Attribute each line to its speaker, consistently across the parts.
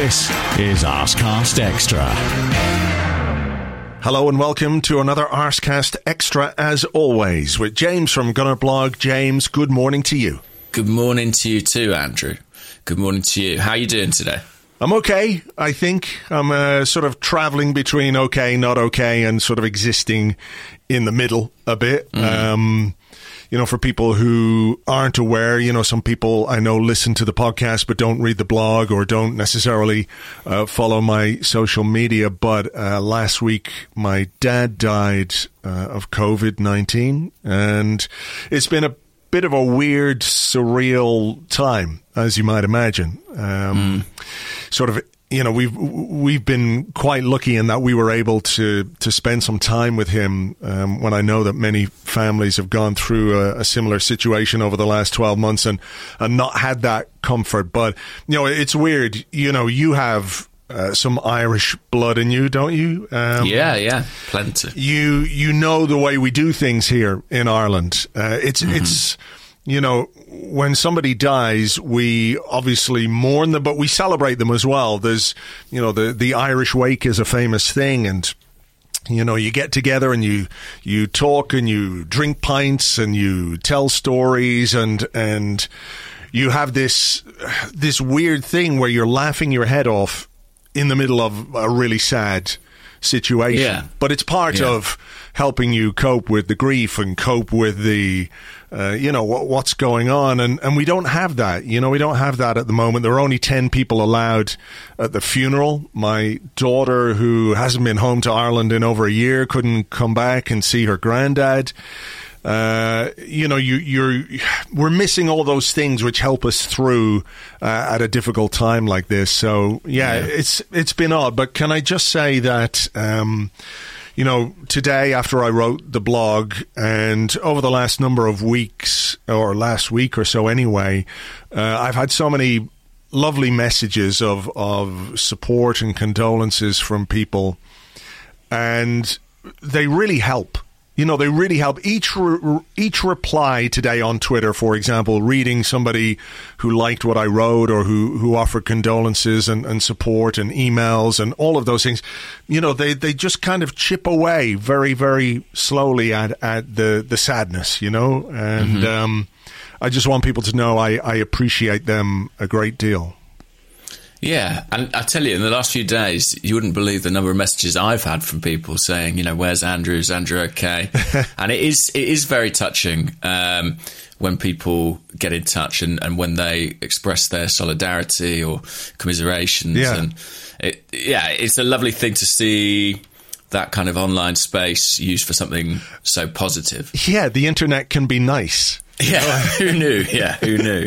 Speaker 1: This is Arsecast Extra.
Speaker 2: Hello and welcome to another Arsecast Extra as always with James from Gunnerblog. James, good morning to you.
Speaker 3: Good morning to you too, Andrew. Good morning to you. How are you doing today?
Speaker 2: I'm okay, I think. I'm uh, sort of traveling between okay, not okay, and sort of existing in the middle a bit. Mm. Um, you know, for people who aren't aware, you know, some people I know listen to the podcast but don't read the blog or don't necessarily uh, follow my social media. But uh, last week, my dad died uh, of COVID 19, and it's been a bit of a weird, surreal time, as you might imagine. Um, mm. Sort of you know we've we've been quite lucky in that we were able to to spend some time with him um, when I know that many families have gone through a, a, similar situation over the last 12 months and and not had that comfort but you know it's weird you know you have uh, some Irish blood in you, don't you?
Speaker 3: Um, yeah, yeah, plenty.
Speaker 2: You you know the way we do things here in Ireland. Uh, it's mm-hmm. it's you know, when somebody dies, we obviously mourn them, but we celebrate them as well. There's, you know, the, the Irish wake is a famous thing and, you know, you get together and you, you talk and you drink pints and you tell stories and, and you have this, this weird thing where you're laughing your head off in the middle of a really sad situation. Yeah. But it's part yeah. of helping you cope with the grief and cope with the, uh, you know, what, what's going on. And, and we don't have that. You know, we don't have that at the moment. There are only 10 people allowed at the funeral. My daughter, who hasn't been home to Ireland in over a year, couldn't come back and see her granddad. Uh, you know, you, you're we're missing all those things which help us through uh, at a difficult time like this. So yeah, yeah, it's it's been odd. But can I just say that? Um, you know, today after I wrote the blog and over the last number of weeks or last week or so anyway, uh, I've had so many lovely messages of, of support and condolences from people. And they really help you know, they really help. Each re- each reply today on Twitter, for example, reading somebody who liked what I wrote or who, who offered condolences and, and support and emails and all of those things, you know, they, they just kind of chip away very, very slowly at, at the, the sadness, you know? And mm-hmm. um, I just want people to know I, I appreciate them a great deal.
Speaker 3: Yeah, and I tell you, in the last few days, you wouldn't believe the number of messages I've had from people saying, you know, "Where's Andrew? Is Andrew okay?" and it is it is very touching um, when people get in touch and, and when they express their solidarity or commiserations. Yeah. And it, yeah, it's a lovely thing to see that kind of online space used for something so positive.
Speaker 2: Yeah, the internet can be nice.
Speaker 3: Yeah, who knew? Yeah, who knew?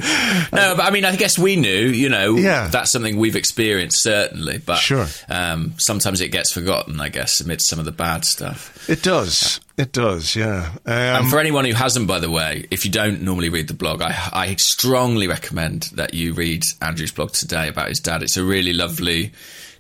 Speaker 3: No, but I mean, I guess we knew. You know, yeah. that's something we've experienced certainly. But
Speaker 2: sure,
Speaker 3: um, sometimes it gets forgotten. I guess amidst some of the bad stuff.
Speaker 2: It does. It does. Yeah.
Speaker 3: Um, and for anyone who hasn't, by the way, if you don't normally read the blog, I, I strongly recommend that you read Andrew's blog today about his dad. It's a really lovely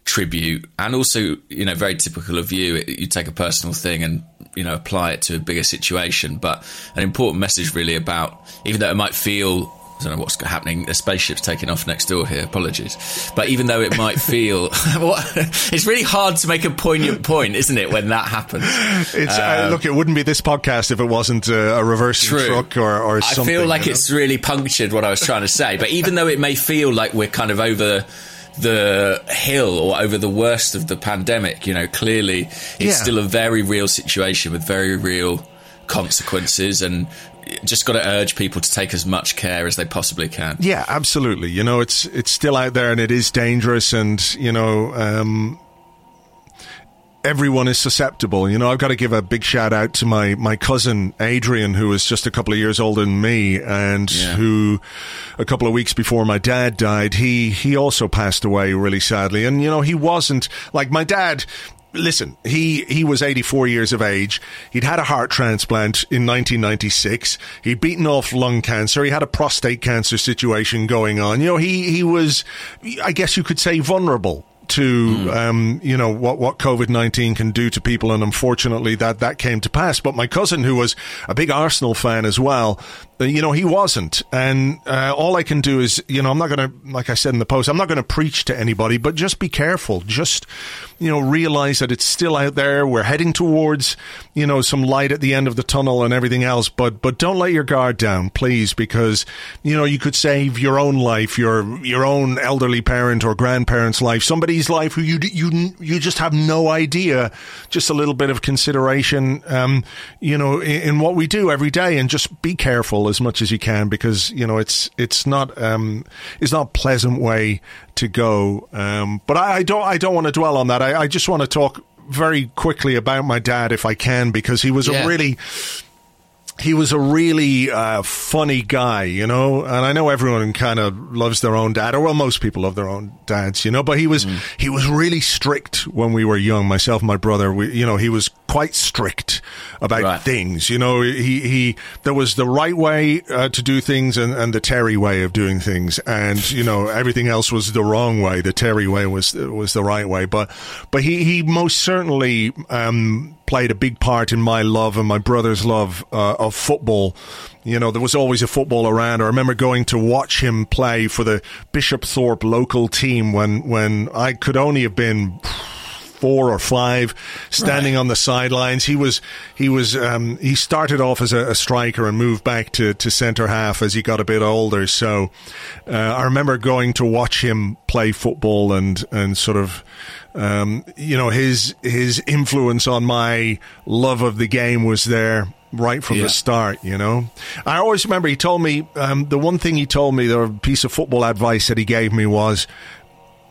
Speaker 3: tribute and also you know very typical of you you take a personal thing and you know apply it to a bigger situation. But an important message really about even though it might feel I don't know what's happening. A spaceship's taking off next door here. Apologies, but even though it might feel, it's really hard to make a poignant point, isn't it, when that happens?
Speaker 2: It's, uh, um, uh, look, it wouldn't be this podcast if it wasn't a, a reverse truck or, or something.
Speaker 3: I feel like it's know? really punctured what I was trying to say. But even though it may feel like we're kind of over the hill or over the worst of the pandemic. You know, clearly it's
Speaker 2: Yeah.
Speaker 3: still a very real situation with very real consequences and just got to urge people to take as much care as they possibly can.
Speaker 2: Yeah, absolutely. You know, it's it's still out there and it is dangerous, and you know, um, everyone is susceptible. You know, I've got to give a big shout out to my my cousin Adrian, who is just a couple of years older than me, and
Speaker 3: Yeah.
Speaker 2: who a couple of weeks before my dad died, he he also passed away really sadly. And you know, he wasn't like my dad. Listen, he, he was 84 years of age. He'd had a heart transplant in 1996. He'd beaten off lung cancer. He had a prostate cancer situation going on. You know, he, he was, I guess you could say, vulnerable to um, you know what what COVID nineteen can do to people, and unfortunately that that came to pass. But my cousin, who was a big Arsenal fan as well, you know he wasn't, and uh, all I can do is you know I'm not going to like I said in the post, I'm not going to preach to anybody, but just be careful, just you know realize that it's still out there. We're heading towards you know some light at the end of the tunnel and everything else, but but don't let your guard down, please, because you know you could save your own life, your your own elderly parent or grandparent's life, somebody's life who you you you just have no idea. Just a little bit of consideration, um, you know, in, in what we do every day, and just be careful as much as you can because you know it's it's not um, it's not a pleasant way to go. Um, but I, I don't I don't want to dwell on that. I, I just want to talk very quickly about my dad if I can because he was
Speaker 3: Yeah.
Speaker 2: a really he was a really uh, funny guy, you know, and I know everyone kind of loves their own dad, or well, most people love their own dads, you know. But he was he was really strict when we were young. Myself and my brother, we, you know, he was quite strict about
Speaker 3: Right.
Speaker 2: things. You know, he he there was the right way uh, to do things and, and the Terry way of doing things, and you know everything else was the wrong way. The Terry way was was the right way, but but he he most certainly. Um, played a big part in my love and my brother's love uh, of football. You know, there was always a football around. I remember going to watch him play for the Bishop Thorpe local team when when I could only have been four or five, standing on the sidelines. He was he was um, he started off as a, a striker and moved back to, to centre half as he got a bit older. So uh, I remember going to watch him play football and and sort of. Um, you know his his influence on my love of the game was there right from
Speaker 3: Yeah.
Speaker 2: the start. You know, I always remember he told me um, the one thing he told me, the piece of football advice that he gave me was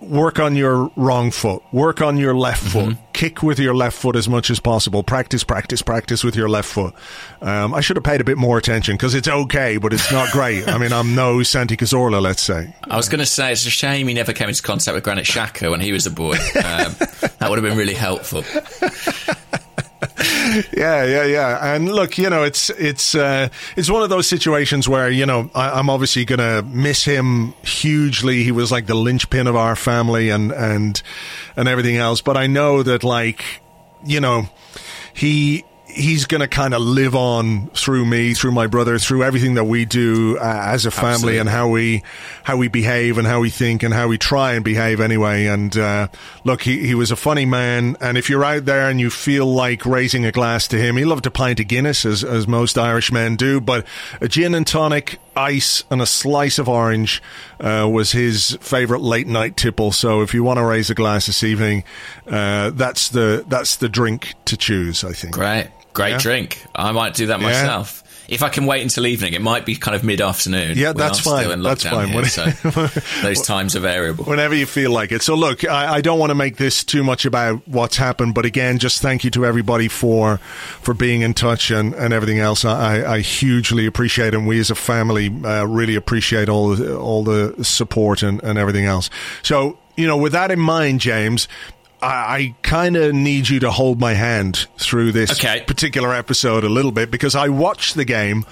Speaker 2: work on your wrong foot, work on your left foot, kick with your left foot as much as possible. Practice, practice, practice with your left foot. Um, I should have paid a bit more attention because it's okay, but it's not great. I mean, I'm no Santi Cazorla, let's say.
Speaker 3: I was going to say it's a shame he never came into contact with Granit Xhaka when he was a boy. Um, that would have been really helpful.
Speaker 2: Yeah, yeah, yeah. And look, you know, it's it's uh, it's one of those situations where you know I, I'm obviously going to miss him hugely. He was like the linchpin of our family and and and everything else. But I know that like you know he he's going to kind of live on through me, through my brother, through everything that we do uh, as a family
Speaker 3: Absolutely.
Speaker 2: and how we how we behave and how we think and how we try and behave anyway. And uh, look, he he was a funny man. And if you're out there and you feel like raising a glass to him, he loved a pint of Guinness as as most Irish men do, but a gin and tonic. Ice and a slice of orange uh, was his favourite late night tipple. So if you want to raise a glass this evening, uh, that's the that's the drink to choose. I think.
Speaker 3: Great, great
Speaker 2: Yeah.
Speaker 3: drink. I might do that
Speaker 2: Yeah.
Speaker 3: myself. If I can wait until evening, it might be kind of mid afternoon.
Speaker 2: Yeah, that's fine. That's fine. When-
Speaker 3: so those times are variable.
Speaker 2: whenever you feel like it. So look, I, I don't want to make this too much about what's happened, but again, just thank you to everybody for for being in touch and, and everything else. I, I hugely appreciate and we as a family uh, really appreciate all the, all the support and, and everything else. So you know, with that in mind, James. I, I kind of need you to hold my hand through this
Speaker 3: Okay.
Speaker 2: particular episode a little bit because I watched the game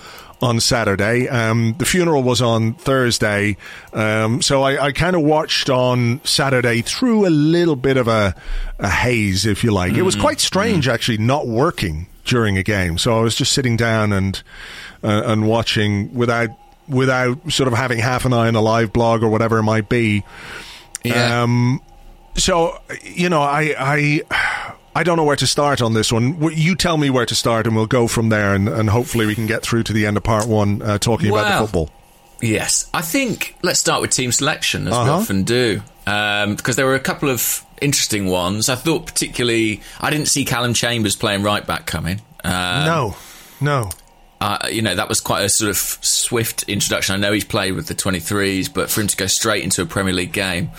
Speaker 2: on Saturday. Um, the funeral was on Thursday, um, so I, I kind of watched on Saturday through a little bit of a, a haze, if you like. It was quite strange, actually, not working during a game. So I was just sitting down and uh, and watching without without sort of having half an eye on a live blog or whatever it might be.
Speaker 3: Yeah.
Speaker 2: Um, so you know, I I I don't know where to start on this one. You tell me where to start, and we'll go from there, and, and hopefully we can get through to the end of part one, uh, talking about the football.
Speaker 3: Yes, I think let's start with team selection as we
Speaker 2: Uh-huh.
Speaker 3: often do. um, because there were a couple of interesting ones. I thought particularly I didn't see Callum Chambers playing right back coming. Um,
Speaker 2: no, no.
Speaker 3: Uh, you know, that was quite a sort of swift introduction. I know he's played with the 23s, but for him to go straight into a Premier League game,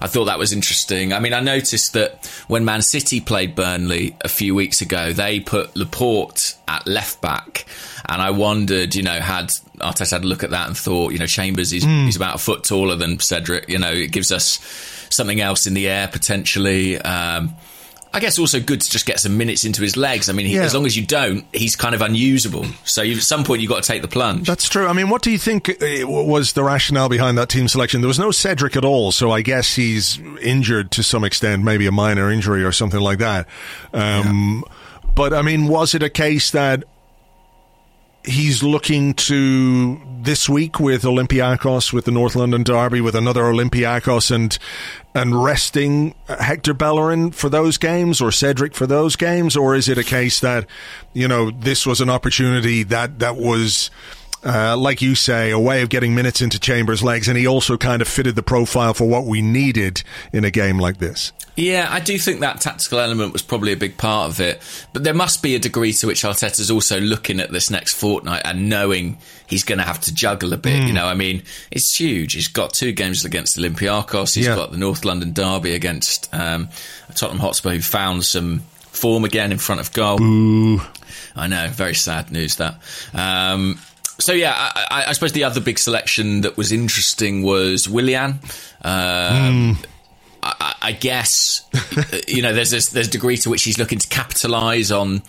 Speaker 3: I thought that was interesting. I mean, I noticed that when Man City played Burnley a few weeks ago, they put Laporte at left back. And I wondered, you know, had Arteta had a look at that and thought, you know, Chambers, is mm. he's about a foot taller than Cedric. You know, it gives us something else in the air potentially. Um, I guess also good to just get some minutes into his legs. I mean, he, yeah. as long as you don't, he's kind of unusable. So at some point, you've got to take the plunge.
Speaker 2: That's true. I mean, what do you think uh, was the rationale behind that team selection? There was no Cedric at all, so I guess he's injured to some extent, maybe a minor injury or something like that. Um, yeah. But I mean, was it a case that he's looking to this week with Olympiacos, with the North London Derby, with another Olympiacos, and and resting Hector Bellerin for those games or Cedric for those games, or is it a case that you know this was an opportunity that that was uh, like you say, a way of getting minutes into Chambers' legs, and he also kind of fitted the profile for what we needed in a game like this.
Speaker 3: Yeah, I do think that tactical element was probably a big part of it, but there must be a degree to which Arteta's also looking at this next fortnight and knowing he's going to have to juggle a bit. Mm. You know, I mean, it's huge. He's got two games against Olympiacos. He's yeah. got the North London derby against um, Tottenham Hotspur, who found some form again in front of goal.
Speaker 2: Boo.
Speaker 3: I know, very sad news that. Um, so yeah, I, I, suppose the other big selection that was interesting was Willian. Um, mm. I, I, guess you know there's this, there's a degree to which he's looking to capitalise on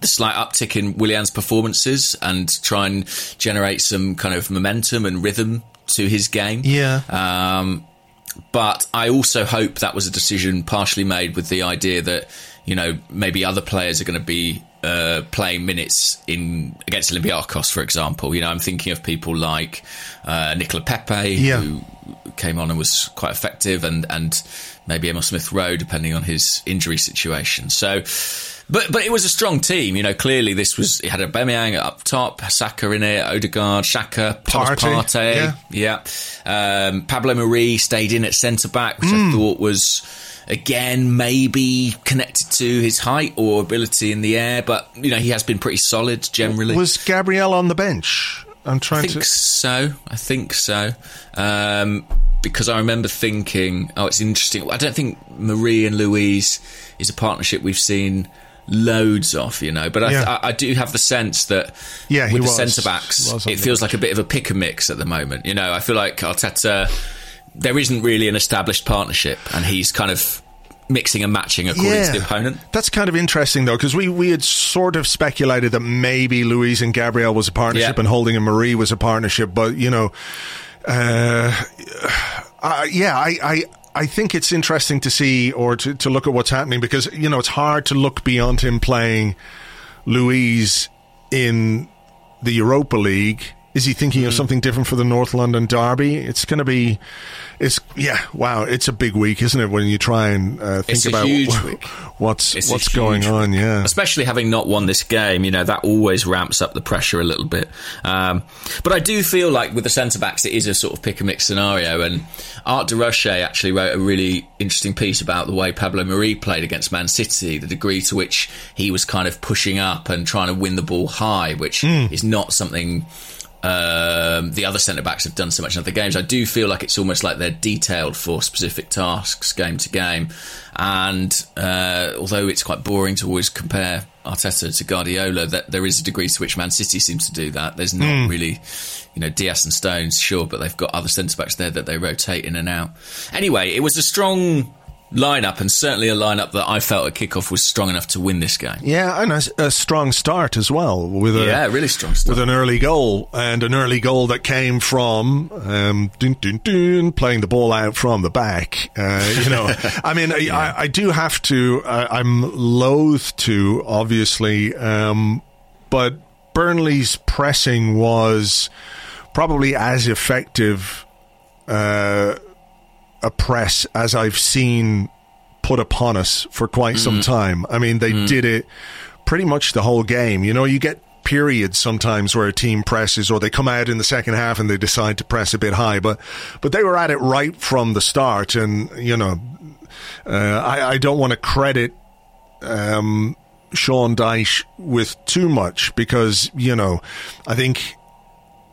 Speaker 3: the slight uptick in Willian's performances and try and generate some kind of momentum and rhythm to his game.
Speaker 2: Yeah.
Speaker 3: Um, but I also hope that was a decision partially made with the idea that you know maybe other players are going to be uh, playing minutes in against Olympiacos, for example. You know, I'm thinking of people like uh, Nicola Pepe, yeah. who came on and was quite effective, and and maybe Emile Smith Rowe, depending on his injury situation. So. But but it was a strong team, you know. Clearly, this was it had a Aubameyang up top, Saka in it, Odegaard, Xhaka,
Speaker 2: Partey,
Speaker 3: Partey, yeah. yeah. Um, Pablo Marí stayed in at centre back, which mm. I thought was again maybe connected to his height or ability in the air, but you know he has been pretty solid generally.
Speaker 2: Was Gabriel on the bench? I'm trying
Speaker 3: I think
Speaker 2: to.
Speaker 3: so. I think so. Um, because I remember thinking, oh, it's interesting. I don't think Marí and Luiz is a partnership we've seen loads of, you know. But I, yeah. I, I, do have the sense that
Speaker 2: yeah,
Speaker 3: with the centre backs, it feels like a bit of a pick and mix at the moment. You know, I feel like Arteta there isn't really an established partnership, and he's kind of mixing and matching according yeah, to the opponent.
Speaker 2: That's kind of interesting though, because we, we had sort of speculated that maybe Luiz and Gabriel was a partnership yeah. and Holding and Marí was a partnership, but you know, uh, uh, yeah, I, I I think it's interesting to see or to, to look at what's happening because you know it's hard to look beyond him playing Luiz in the Europa League is he thinking mm-hmm. of something different for the North London Derby? It's going to be, it's yeah, wow, it's a big week, isn't it? When you try and uh, think about what's it's what's going week. on, yeah.
Speaker 3: Especially having not won this game, you know that always ramps up the pressure a little bit. Um, but I do feel like with the centre backs, it is a sort of pick and mix scenario. And Art de Roche actually wrote a really interesting piece about the way Pablo Marí played against Man City, the degree to which he was kind of pushing up and trying to win the ball high, which mm. is not something um, the other centre backs have done so much in other games. I do feel like it's almost like they're detailed for specific tasks, game to game. And uh, although it's quite boring to always compare Arteta to Guardiola, that there is a degree to which Man City seems to do that. There's not mm. really, you know, Dias and Stones, sure, but they've got other centre backs there that they rotate in and out. Anyway, it was a strong lineup, and certainly a lineup that I felt at kickoff was strong enough to win this game.
Speaker 2: Yeah, and a, a strong start as well with a
Speaker 3: yeah, really strong start
Speaker 2: with an early goal and an early goal that came from um, dun, dun, dun, playing the ball out from the back. Uh, you know, I mean, yeah. I, I, do have to. I, am loath to, obviously, um, but Burnley's pressing was probably as effective. Uh, a press as I've seen put upon us for quite mm. some time. I mean, they mm. did it pretty much the whole game. You know, you get periods sometimes where a team presses or they come out in the second half and they decide to press a bit high. But but they were at it right from the start, and you know, uh, I, I don't want to credit. Um, Sean Dyche with too much because, you know, I think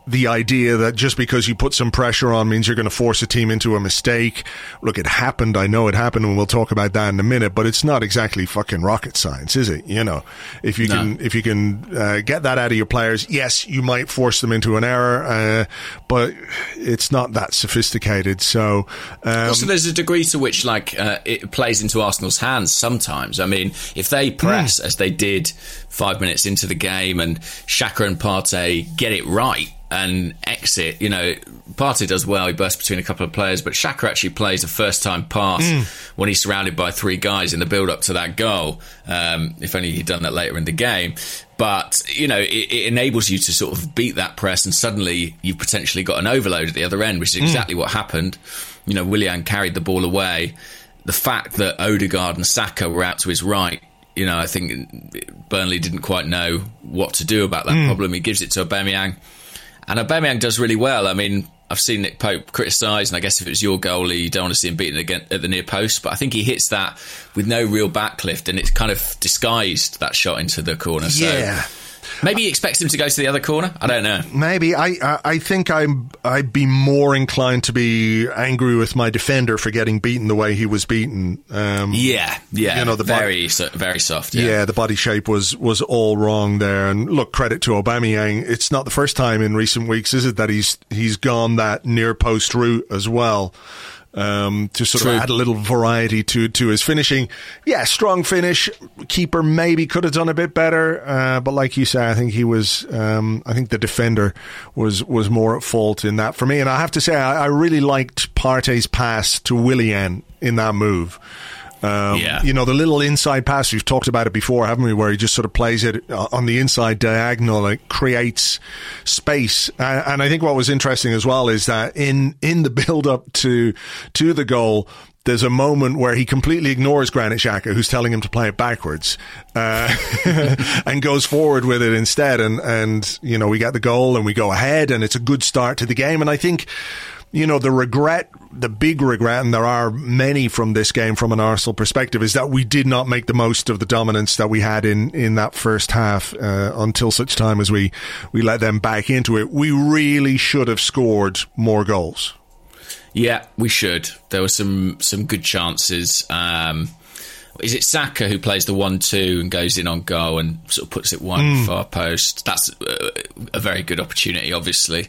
Speaker 2: the idea that just because you put some pressure on means you're going to force a team into a mistake. Look, it happened. I know it happened, and we'll talk about that in a minute. But it's not exactly fucking rocket science, is it? You know, if you no. can if you can uh, get that out of your players, yes, you might force them into an error, uh, but it's not that sophisticated. So
Speaker 3: um, also, there's a degree to which like uh, it plays into Arsenal's hands sometimes. I mean, if they press mm. as they did five minutes into the game, and Xhaka and Partey get it right and exit. You know, Partey does well. He bursts between a couple of players, but Xhaka actually plays a first time pass mm. when he's surrounded by three guys in the build up to that goal. Um, if only he'd done that later in the game. But, you know, it, it, enables you to sort of beat that press, and suddenly you've potentially got an overload at the other end, which is mm. exactly mm. what happened. You know, Willian carried the ball away. The fact that Odegaard and Saka were out to his right you know, I think Burnley didn't quite know what to do about that mm. problem. He gives it to Aubameyang. And Aubameyang does really well. I mean, I've seen Nick Pope criticised, and I guess if it was your goalie, you don't want to see him beaten again at the near post. But I think he hits that with no real backlift, and it's kind of disguised that shot into the corner. So
Speaker 2: yeah.
Speaker 3: Maybe he expects him to go to the other corner. I don't know.
Speaker 2: Maybe I I think I'm I'd be more inclined to be angry with my defender for getting beaten the way he was beaten.
Speaker 3: Um, yeah, yeah. You know the very body, very soft. Yeah.
Speaker 2: yeah. the body shape was was all wrong there. And look, credit to Aubameyang. It's not the first time in recent weeks, is it, that he's he's gone that near post route as well um, to sort True. of add a little variety to to his finishing. Yeah, strong finish. Keeper maybe could have done a bit better, uh, but like you say, I think he was. Um, I think the defender was was more at fault in that for me. And I have to say, I, I really liked Partey's pass to Willian in that move. Um, yeah. You know, the little inside pass, we've talked about it before, haven't we? Where he just sort of plays it uh, on the inside diagonal, it creates space. Uh, and I think what was interesting as well is that in, in the build up to, to the goal, there's a moment where he completely ignores Granit Xhaka, who's telling him to play it backwards, uh, and goes forward with it instead. And, and, you know, we get the goal and we go ahead and it's a good start to the game. And I think, you know, the regret, the big regret, and there are many from this game from an Arsenal perspective, is that we did not make the most of the dominance that we had in, in that first half uh, until such time as we, we let them back into it. We really should have scored more goals.
Speaker 3: Yeah, we should. There were some some good chances. Um, is it Saka who plays the one-two and goes in on goal and sort of puts it one mm. far post? That's a, a, very good opportunity, obviously.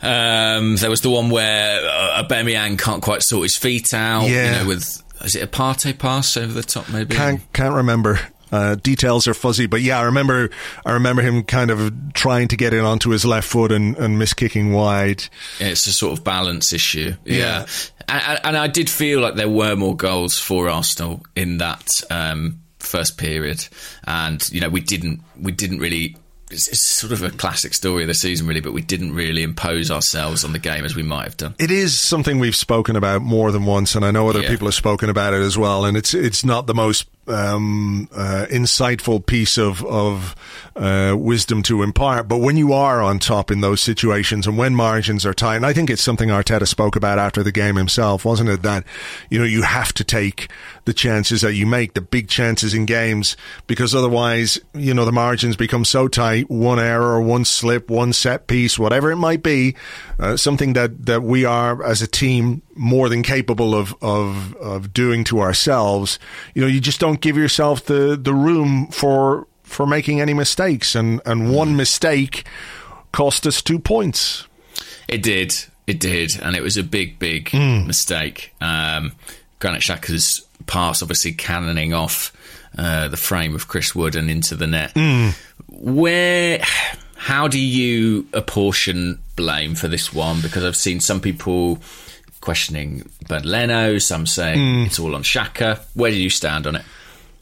Speaker 3: Um, there was the one where uh, Aubameyang can't quite sort his feet out. Yeah. You know, with is it a Partey pass over the top? Maybe
Speaker 2: can't can't remember. Uh, details are fuzzy, but yeah, I remember. I remember him kind of trying to get it onto his left foot and, and miss kicking wide.
Speaker 3: Yeah, it's a sort of balance issue. Yeah, yeah. And, and, I did feel like there were more goals for Arsenal in that um, first period, and you know we didn't we didn't really it's, sort of a classic story of the season, really, but we didn't really impose ourselves on the game as we might have done.
Speaker 2: It is something we've spoken about more than once, and I know other yeah. people have spoken about it as well. And it's it's not the most um, uh, insightful piece of of uh, wisdom to impart. But when you are on top in those situations and when margins are tight, and I think it's something Arteta spoke about after the game himself, wasn't it? That you know you have to take the chances that you make, the big chances in games, because otherwise, you know, the margins become so tight. One error, one slip, one set piece, whatever it might be, uh, something that that we are as a team more than capable of of of doing to ourselves. You know, you just don't give yourself the the room for for making any mistakes, and and one mistake cost us two points.
Speaker 3: It did, it did, and it was a big, big mm. mistake. Um, Granit Xhaka's pass, obviously cannoning off uh, the frame of Chris Wood and into the net. Mm. Where, how do you apportion blame for this one? Because I've seen some people questioning Bernd Leno, some saying mm. it's all on Xhaka. Where do you stand on it?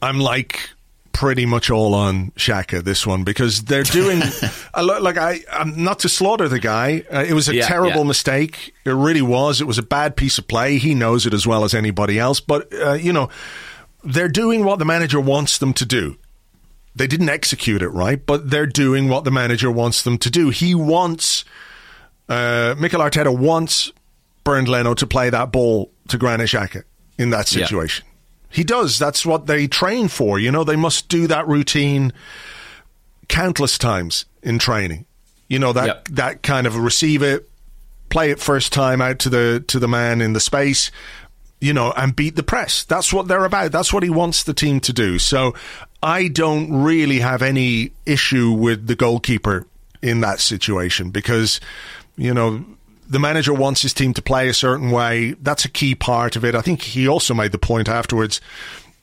Speaker 2: I'm like pretty much all on Xhaka this one because they're doing a lot. Like I, I'm not to slaughter the guy. Uh, it was a yeah, terrible yeah. mistake. It really was. It was a bad piece of play. He knows it as well as anybody else. But uh, you know, they're doing what the manager wants them to do. They didn't execute it right, but they're doing what the manager wants them to do. He wants, uh, Mikel Arteta wants Bernd Leno to play that ball to Granit Xhaka in that situation. Yeah. He does. That's what they train for. You know, they must do that routine countless times in training. You know that yep. that kind of receive it, play it first time out to the to the man in the space, you know, and beat the press. That's what they're about. That's what he wants the team to do. So I don't really have any issue with the goalkeeper in that situation because, you know, the manager wants his team to play a certain way. That's a key part of it. I think he also made the point afterwards,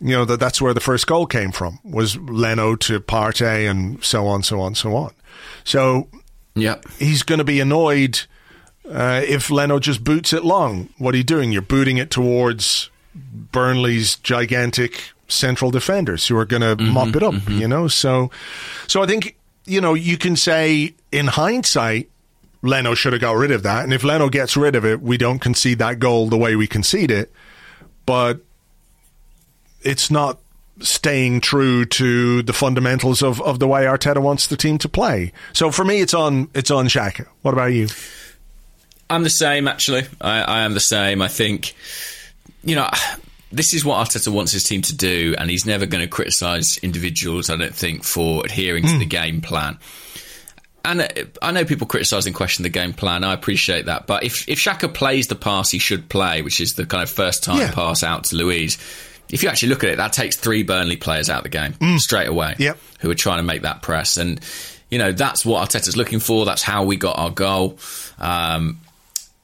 Speaker 2: you know, that that's where the first goal came from was Leno to Partey and so on, so on, so on. So
Speaker 3: yeah,
Speaker 2: he's going to be annoyed uh, if Leno just boots it long. What are you doing? You're booting it towards Burnley's gigantic central defenders who are going to mm-hmm, mop it up, mm-hmm. you know? So, so I think, you know, you can say in hindsight, Leno should have got rid of that. And if Leno gets rid of it, we don't concede that goal the way we concede it. But it's not staying true to the fundamentals of, of the way Arteta wants the team to play. So for me, it's on it's on Xhaka. What about you?
Speaker 3: I'm the same, actually. I, I am the same. I think, you know, this is what Arteta wants his team to do, and he's never going to criticise individuals, I don't think, for adhering mm. to hmm. the game plan. And I know people criticise and question the game plan. I appreciate that. But if, if Xhaka plays the pass he should play, which is the kind of first time yeah. pass out to Luiz, if you actually look at it, that takes three Burnley players out of the game mm. straight away
Speaker 2: yep.
Speaker 3: who are trying to make that press. And, you know, that's what Arteta's looking for. That's how we got our goal. Um,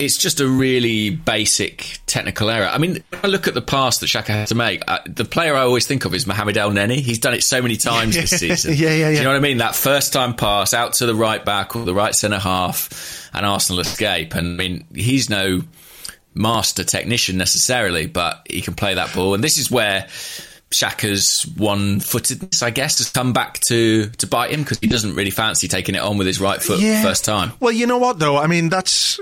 Speaker 3: it's just a really basic technical error. I mean, when I look at the pass that Xhaka had to make. Uh, the player I always think of is Mohamed Elneny. He's done it so many times this season.
Speaker 2: yeah, yeah, yeah.
Speaker 3: Do you know what I mean? That first time pass out to the right back or the right centre half, and Arsenal escape. And I mean, he's no master technician necessarily, but he can play that ball. And this is where Xhaka's one-footedness, I guess, has come back to to bite him because he doesn't really fancy taking it on with his right foot yeah. first time.
Speaker 2: Well, you know what though? I mean, that's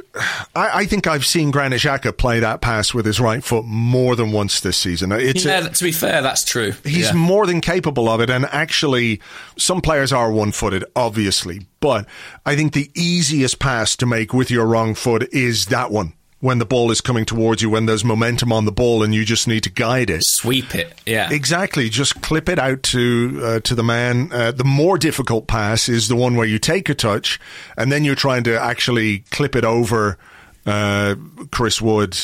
Speaker 2: I, I, think I've seen Granit Xhaka play that pass with his right foot more than once this season.
Speaker 3: It's yeah, a, to be fair, that's true.
Speaker 2: He's yeah. more than capable of it, and actually, some players are one-footed, obviously, but I think the easiest pass to make with your wrong foot is that one when the ball is coming towards you, when there's momentum on the ball, and you just need to guide it,
Speaker 3: sweep it. Yeah,
Speaker 2: exactly. Just clip it out to uh, to the man. Uh, the more difficult pass is the one where you take a touch, and then you're trying to actually clip it over uh, Chris Wood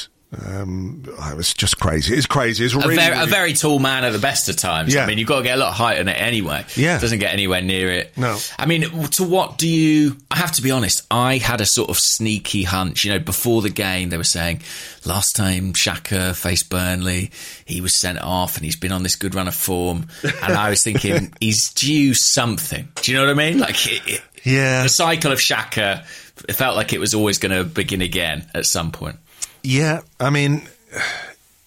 Speaker 2: um, it was just crazy. It's crazy. It's really,
Speaker 3: a, very, a very tall man at the best of times. Yeah. I mean, you've got to get a lot of height on it anyway.
Speaker 2: Yeah.
Speaker 3: It doesn't get anywhere near it.
Speaker 2: No.
Speaker 3: I mean, to what do you. I have to be honest, I had a sort of sneaky hunch. You know, before the game, they were saying last time Xhaka faced Burnley, he was sent off and he's been on this good run of form. And I was thinking, he's due something. Do you know what I mean? Like, it, it,
Speaker 2: yeah.
Speaker 3: The cycle of Xhaka, it felt like it was always going to begin again at some point.
Speaker 2: Yeah, I mean,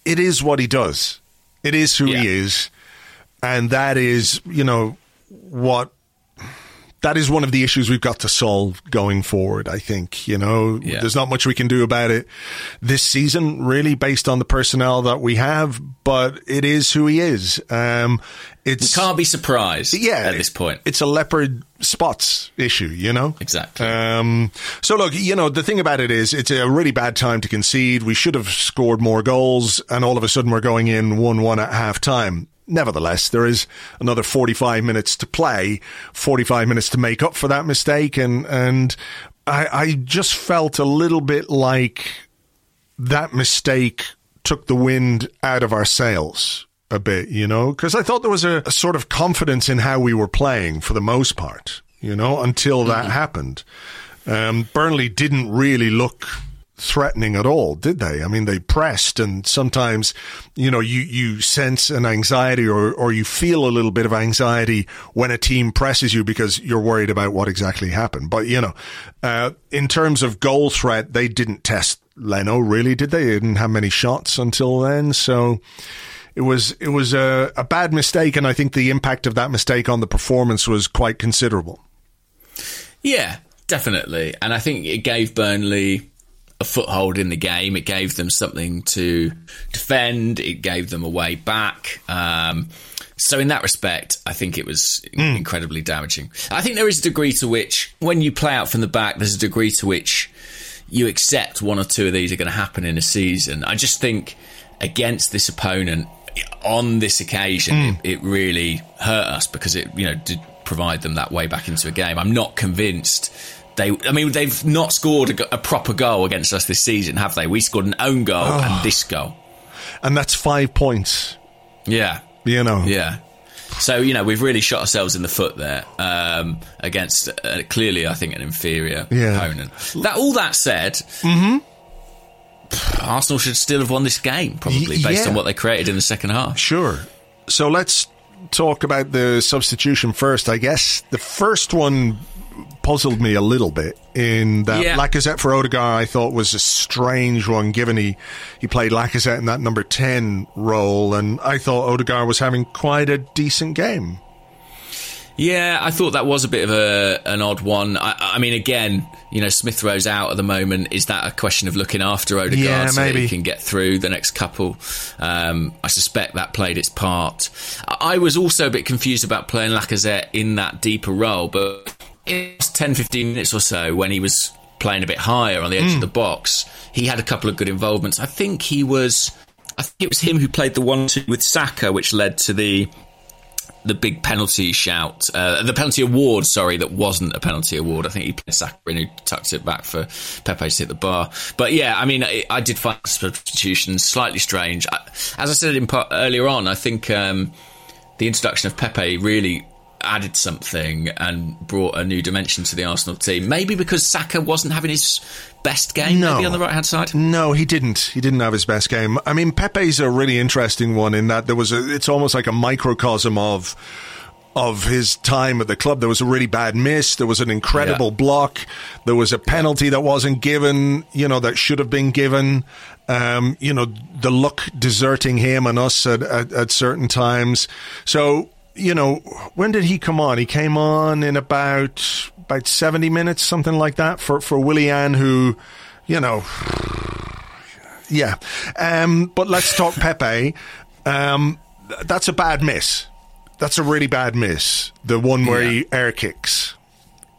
Speaker 2: it is what he does. It is who yeah. he is, and that is, you know, what that is one of the issues we've got to solve going forward. I think you know yeah. there's not much we can do about it this season, really, based on the personnel that we have. But it is who he is. Um, it's
Speaker 3: you can't be surprised. Yeah, at this point,
Speaker 2: it's a leopard spots issue. You know
Speaker 3: exactly.
Speaker 2: Um, so look, you know the thing about it is it's a really bad time to concede. We should have scored more goals, and all of a sudden we're going in one-one at half time nevertheless, there is another 45 minutes to play, 45 minutes to make up for that mistake. And, and I, I just felt a little bit like that mistake took the wind out of our sails a bit, you know, because I thought there was a, a, sort of confidence in how we were playing for the most part, you know, until that mm-hmm. happened. Um, Burnley didn't really look threatening at all, did they? I mean, they pressed, and sometimes, you know, you, you sense an anxiety or, or you feel a little bit of anxiety when a team presses you because you're worried about what exactly happened. But, you know, uh, in terms of goal threat, they didn't test Leno, really, did they? They didn't have many shots until then. So, it was it was a, a bad mistake, and I think the impact of that mistake on the performance was quite considerable.
Speaker 3: Yeah, definitely, and I think it gave Burnley a foothold in the game. It gave them something to defend. It gave them a way back. Um, So in that respect, I think it was incredibly damaging. I think there is a degree to which, when you play out from the back, there's a degree to which you accept one or two of these are going to happen in a season. I just think against this opponent on this occasion, it, it really hurt us because it, you know, did provide them that way back into a game. I'm not convinced. They, I mean, they've not scored a, a proper goal against us this season, have they? We scored an own goal and this goal.
Speaker 2: And that's five points,
Speaker 3: Yeah,
Speaker 2: you know.
Speaker 3: yeah. So you know we've really shot ourselves in the foot there um, against uh, clearly I think an inferior
Speaker 2: Yeah.
Speaker 3: opponent. That all that said, Arsenal should still have won this game probably
Speaker 2: Y-
Speaker 3: based
Speaker 2: yeah.
Speaker 3: on what they created in the second half.
Speaker 2: Sure. So let's talk about the substitution first, I guess. The first one puzzled me a little bit in that
Speaker 3: Yeah.
Speaker 2: Lacazette for Odegaard I thought was a strange one given he, he played Lacazette in that number 10 role and I thought Odegaard was having quite a decent game.
Speaker 3: Yeah, I thought that was a bit of a an odd one. I, I mean, again, you know, Smith Rowe's out at the moment. Is that a question of looking after Odegaard
Speaker 2: Yeah,
Speaker 3: so
Speaker 2: maybe.
Speaker 3: he can get through the next couple? Um, I suspect that played its part. I was also a bit confused about playing Lacazette in that deeper role, but in 10, 15 minutes or so when he was playing a bit higher on the edge
Speaker 2: Hmm.
Speaker 3: of the box, he had a couple of good involvements. I think he was. I think it was him who played the one-two with Saka, which led to the the big penalty shout, uh, the penalty award, sorry, that wasn't a penalty award. I think he played Saka in who tucked it back for Pepe to hit the bar. But yeah, I mean, I, I did find substitutions slightly strange. I, as I said in part, earlier on, I think um, the introduction of Pepe really added something and brought a new dimension to the Arsenal team. Maybe because Saka wasn't having his best game,
Speaker 2: No.
Speaker 3: maybe on the right hand side.
Speaker 2: No, he didn't. He didn't have his best game. I mean, Pepe's a really interesting one in that there was a. It's almost like a microcosm of of his time at the club. There was a really bad miss. There was an incredible
Speaker 3: Yeah.
Speaker 2: block. There was a penalty that wasn't given. You know that should have been given. Um, you know the luck deserting him and us at, at, at certain times. So you know when did he come on? He came on in about about seventy minutes, something like that, for for Willian, who you know yeah. Um, but let's talk Pepe. Um, that's a bad miss. That's a really bad miss. The one where
Speaker 3: Yeah.
Speaker 2: he air kicks.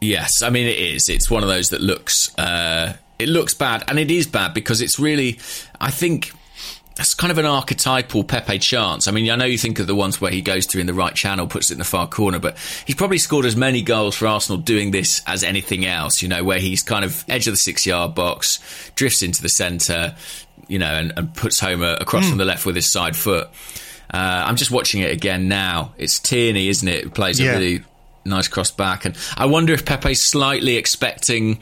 Speaker 3: Yes, I mean it is. It's one of those that looks uh, it looks bad, and it is bad because it's really, I think. It's kind of an archetypal Pepe chance. I mean, I know you think of the ones where he goes through in the right channel, puts it in the far corner, but he's probably scored as many goals for Arsenal doing this as anything else, you know, where he's kind of edge of the six yard box, drifts into the centre, you know, and, and puts home a, across from the left with his side foot. Uh, I'm just watching it again now. It's Tierney, isn't it? Who plays
Speaker 2: Yeah.
Speaker 3: a really nice cross back. And I wonder if Pepe's slightly expecting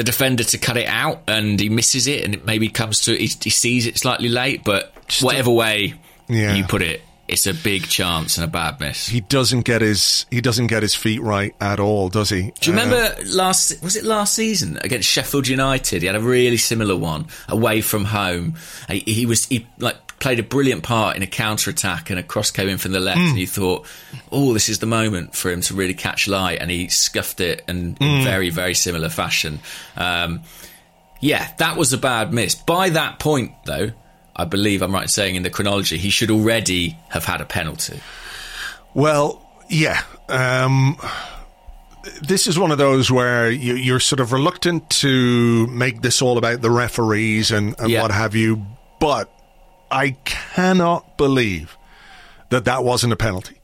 Speaker 3: the defender to cut it out and he misses it and it maybe comes to, he, he sees it slightly late, but whatever way
Speaker 2: Yeah.
Speaker 3: you put it, it's a big chance and a bad miss.
Speaker 2: He doesn't get his he doesn't get his feet right at all, does he?
Speaker 3: Do you
Speaker 2: Uh,
Speaker 3: remember last? Was it last season against Sheffield United? He had a really similar one away from home. He, he was he like played a brilliant part in a counter attack and a cross came in from the left, and you thought, oh, this is the moment for him to really catch light, and he scuffed it and in very very similar fashion. Um, yeah, that was a bad miss. By that point, though. I believe I'm right in saying in the chronology he should already have had a penalty.
Speaker 2: Well, yeah. Um, this is one of those where you, you're sort of reluctant to make this all about the referees and, and
Speaker 3: Yeah.
Speaker 2: what have you, but I cannot believe that that wasn't a penalty.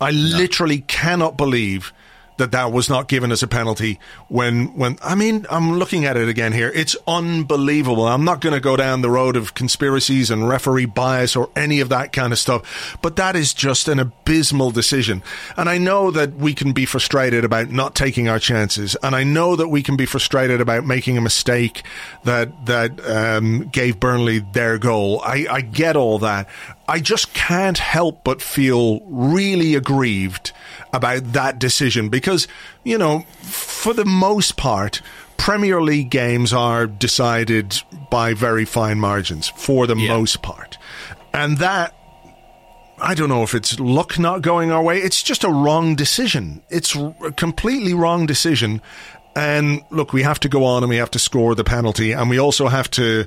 Speaker 2: I literally cannot believe that that was not given as a penalty when when I mean I'm looking at it again here. It's unbelievable. I'm not going to go down the road of conspiracies and referee bias or any of that kind of stuff but that is just an abysmal decision. And I know that we can be frustrated about not taking our chances and I know that we can be frustrated about making a mistake that that um, gave Burnley their goal. I, I get all that. I just can't help but feel really aggrieved about that decision because, you know, for the most part, Premier League games are decided by very fine margins for the
Speaker 3: Yeah.
Speaker 2: most part. And that, I don't know if it's luck not going our way. It's just a wrong decision. It's a completely wrong decision. And look, we have to go on and we have to score the penalty and we also have to,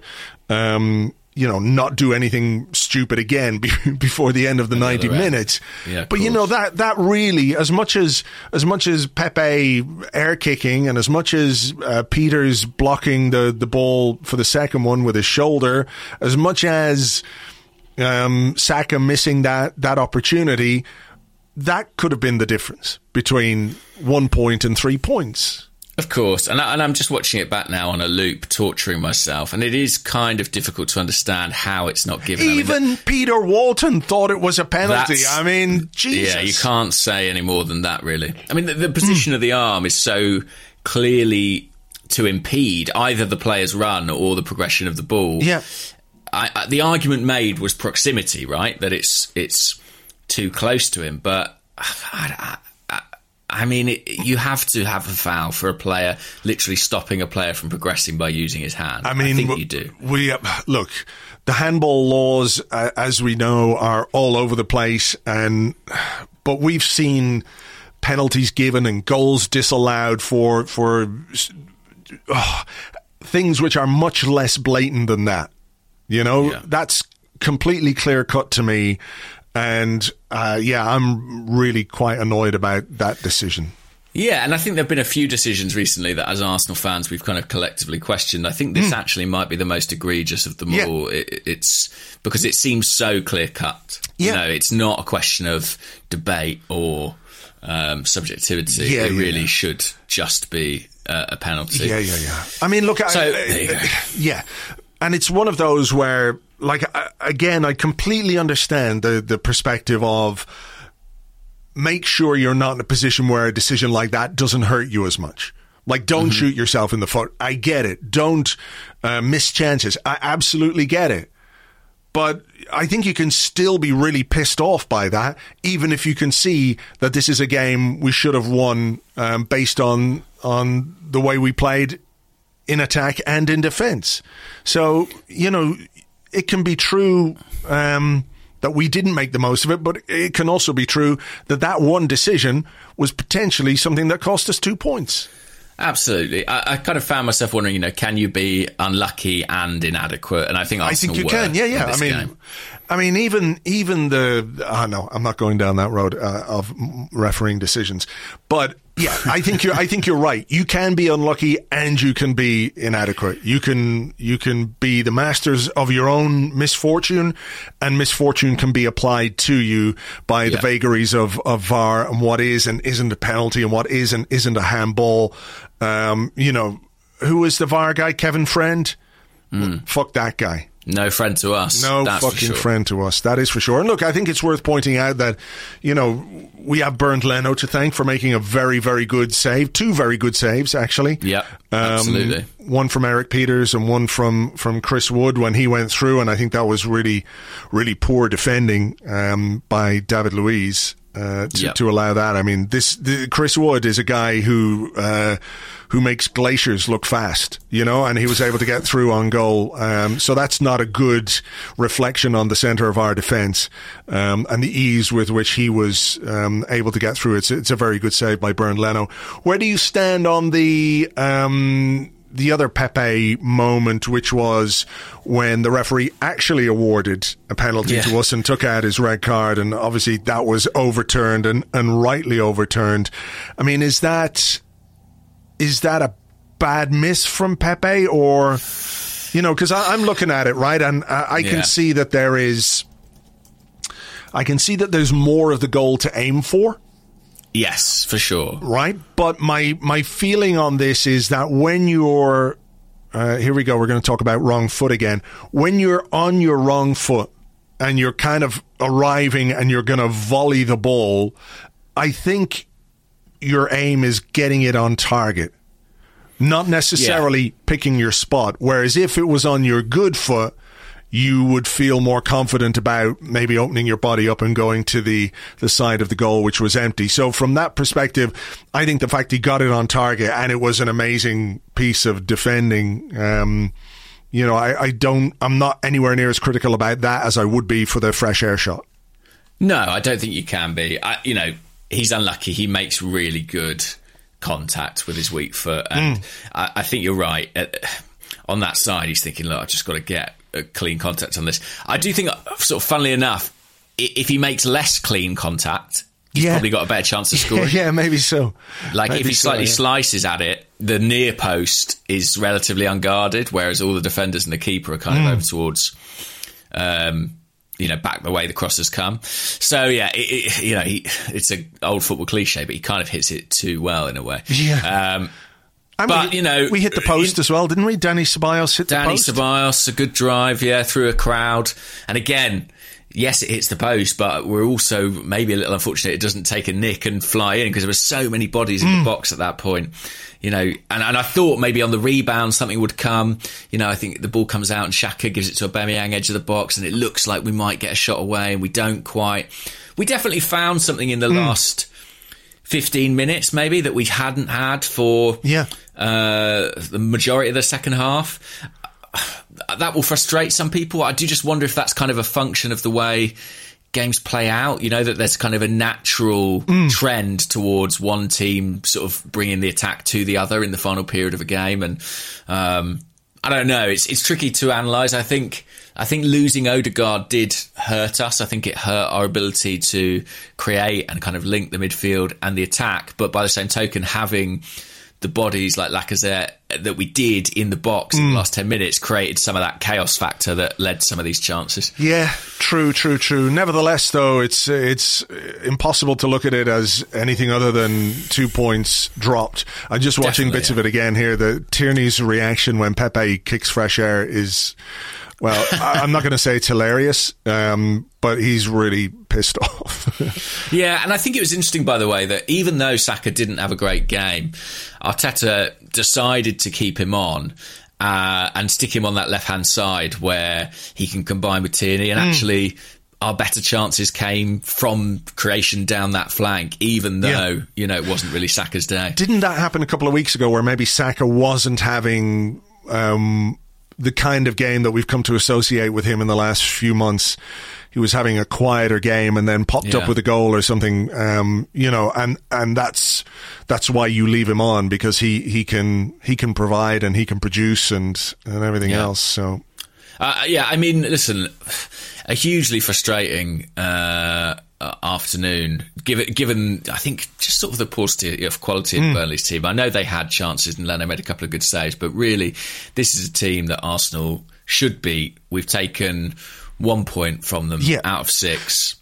Speaker 2: um, you know, not do anything stupid again before the end of the
Speaker 3: At the
Speaker 2: 90
Speaker 3: other end.
Speaker 2: minutes.
Speaker 3: Yeah,
Speaker 2: but you know, that, that really, as much as, as much as Pepe air kicking and as much as uh, Pieters blocking the, the ball for the second one with his shoulder, as much as, um, Saka missing that, that opportunity, that could have been the difference between one point and three points.
Speaker 3: Of course, and, I, and I'm just watching it back now on a loop, torturing myself, and it is kind of difficult to understand how it's not given. I mean,
Speaker 2: Even Peter Walton thought it was a penalty. I mean, Jesus.
Speaker 3: Yeah, you can't say any more than that, really. I mean, the, the position of the arm is so clearly to impede either the player's run or the progression of the ball.
Speaker 2: Yeah.
Speaker 3: I, I, the argument made was proximity, right? That it's it's too close to him, but I, I, I, I mean, it, you have to have a foul for a player literally stopping a player from progressing by using his hand.
Speaker 2: I mean,
Speaker 3: think
Speaker 2: w-
Speaker 3: you do.
Speaker 2: We uh, look. The handball laws, uh, as we know, are all over the place, and but we've seen penalties given and goals disallowed for for uh, things which are much less blatant than that. You know,
Speaker 3: Yeah.
Speaker 2: that's completely clear cut to me, and uh, yeah, I'm really quite annoyed about that decision.
Speaker 3: Yeah, and I think there have been a few decisions recently that, as Arsenal fans, we've kind of collectively questioned. I think this actually might be the most egregious of them.
Speaker 2: Yeah.
Speaker 3: all. It, it's because it seems so clear cut.
Speaker 2: Yeah.
Speaker 3: You know, it's not a question of debate or um, subjectivity.
Speaker 2: Yeah,
Speaker 3: it
Speaker 2: yeah,
Speaker 3: really should just be uh, a penalty.
Speaker 2: Yeah, yeah, yeah. I mean, look,
Speaker 3: So,
Speaker 2: I,
Speaker 3: there you go.
Speaker 2: yeah, and it's one of those where, like, I, again, I completely understand the the perspective of make sure you're not in a position where a decision like that doesn't hurt you as much. Like, don't shoot yourself in the foot. I get it. Don't uh, miss chances. I absolutely get it. But I think you can still be really pissed off by that, even if you can see that this is a game we should have won um, based on on the way we played in attack and in defence. So you know, it can be true um, that we didn't make the most of it, but it can also be true that that one decision was potentially something that cost us two points.
Speaker 3: Absolutely. I, I kind of found myself wondering, you know, can you be unlucky and inadequate? And I think
Speaker 2: I think you can. Yeah, yeah. I mean,
Speaker 3: game.
Speaker 2: I mean, even even the. Oh no, I'm not going down that road uh, of refereeing decisions. But yeah, I think you're. I think you're right. You can be unlucky and you can be inadequate. You can you can be the masters of your own misfortune, and misfortune can be applied to you by the vagaries of of VAR and what is and isn't a penalty and what is and isn't a handball. Um, you know, who was the VAR guy? Kevin Friend. Fuck that guy.
Speaker 3: No friend to us.
Speaker 2: No
Speaker 3: that's
Speaker 2: fucking
Speaker 3: sure.
Speaker 2: friend to us. That is for sure. And look, I think it's worth pointing out that, you know, we have Bernd Leno to thank for making a very, very good save. Two very good saves, actually.
Speaker 3: Yep, absolutely.
Speaker 2: One from Erik Pieters and one from, from Chris Wood when he went through. And I think that was really, really poor defending um, by David Luiz. Uh, to,
Speaker 3: Yep.
Speaker 2: to allow that, I mean, this the, Chris Wood is a guy who uh, who makes glaciers look fast, you know, and he was able to get through on goal. Um, so that's not a good reflection on the centre of our defence um, and the ease with which he was um, able to get through. It's it's a very good save by Bernd Leno. Where do you stand on the? Um, the other Pepe moment, which was when the referee actually awarded a penalty
Speaker 3: Yeah.
Speaker 2: to us and took out his red card, and obviously that was overturned and, and rightly overturned. I mean, is that is that a bad miss from Pepe, or you know, because I'm looking at it right, and I, I
Speaker 3: Yeah.
Speaker 2: can see that there is, I can see that there's more of the goal to aim for
Speaker 3: Yes, for sure.
Speaker 2: right? But my my feeling on this is that when you're uh, here we go, we're going to talk about wrong foot again. When you're on your wrong foot and you're kind of arriving and you're going to volley the ball, I think your aim is getting it on target, not necessarily picking your spot. Whereas if it was on your good foot, you would feel more confident about maybe opening your body up and going to the, the side of the goal, which was empty. So from that perspective, I think the fact he got it on target and it was an amazing piece of defending, um, you know, I, I don't, I'm not anywhere near as critical about that as I would be for the fresh air shot.
Speaker 3: No, I don't think you can be. I, you know, he's unlucky. He makes really good contact with his weak foot, and I, I think you're right. Uh, on that side, he's thinking, "Look, I've just got to get a clean contact on this. I do think, sort of, funnily enough, if he makes less clean contact, he's
Speaker 2: Yeah.
Speaker 3: probably got a better chance of scoring.
Speaker 2: yeah, maybe so.
Speaker 3: Like
Speaker 2: Maybe
Speaker 3: if he
Speaker 2: so,
Speaker 3: slightly
Speaker 2: yeah.
Speaker 3: slices at it, the near post is relatively unguarded, whereas all the defenders and the keeper are kind of over towards, um, you know, back the way the cross has come. So yeah, it, it, you know, he, it's an old football cliche, but he kind of hits it too well in a way.
Speaker 2: Yeah.
Speaker 3: Um,
Speaker 2: And
Speaker 3: But,
Speaker 2: we,
Speaker 3: you know,
Speaker 2: we hit the post as well, didn't we? Dani Ceballos hit
Speaker 3: Dani
Speaker 2: the post.
Speaker 3: Dani Ceballos, a good drive, yeah, through a crowd. And again, yes, it hits the post, but we're also maybe a little unfortunate it doesn't take a nick and fly in because there were so many bodies in the box at that point. You know, and, and I thought maybe on the rebound something would come. You know, I think the ball comes out and Xhaka gives it to Aubameyang edge of the box, and it looks like we might get a shot away, and we don't quite. We definitely found something in the last. 15 minutes maybe that we hadn't had for
Speaker 2: Yeah.
Speaker 3: uh, the majority of the second half. That will frustrate some people. I do just wonder if that's kind of a function of the way games play out. You know, that there's kind of a natural trend towards one team sort of bringing the attack to the other in the final period of a game. And um, I don't know. It's it's tricky to analyse. I think I think losing Odegaard did hurt us. I think it hurt our ability to create and kind of link the midfield and the attack. But by the same token, having the bodies like Lacazette that we did in the box in the mm. last 10 minutes created some of that chaos factor that led to some of these chances.
Speaker 2: Yeah, true, true, true. Nevertheless, though, it's it's impossible to look at it as anything other than two points dropped. I'm just watching
Speaker 3: Definitely,
Speaker 2: bits
Speaker 3: yeah.
Speaker 2: of it again here. The Tierney's reaction when Pepe kicks fresh air is, well, I- I'm not going to say it's hilarious, um, but he's really pissed off.
Speaker 3: Yeah, and I think it was interesting, by the way, that even though Saka didn't have a great game, Arteta decided to keep him on. Uh, and stick him on that left hand side where he can combine with Tierney. And actually, our better chances came from creation down that flank, even though,
Speaker 2: Yeah.
Speaker 3: you know, it wasn't really Saka's day.
Speaker 2: Didn't that happen a couple of weeks ago where maybe Saka wasn't having um, the kind of game that we've come to associate with him in the last few months? He was having a quieter game and then popped
Speaker 3: Yeah.
Speaker 2: up with a goal or something, um, you know, and, and that's that's why you leave him on because he, he can he can provide and he can produce and and everything
Speaker 3: Yeah.
Speaker 2: else. So
Speaker 3: Uh, yeah, I mean, listen, a hugely frustrating uh, uh, afternoon. Given, given, I think, just sort of the paucity of quality of Burnley's team. I know they had chances, and Leno made a couple of good saves, but really, this is a team that Arsenal should beat. We've taken one point from them
Speaker 2: Yeah.
Speaker 3: out of six.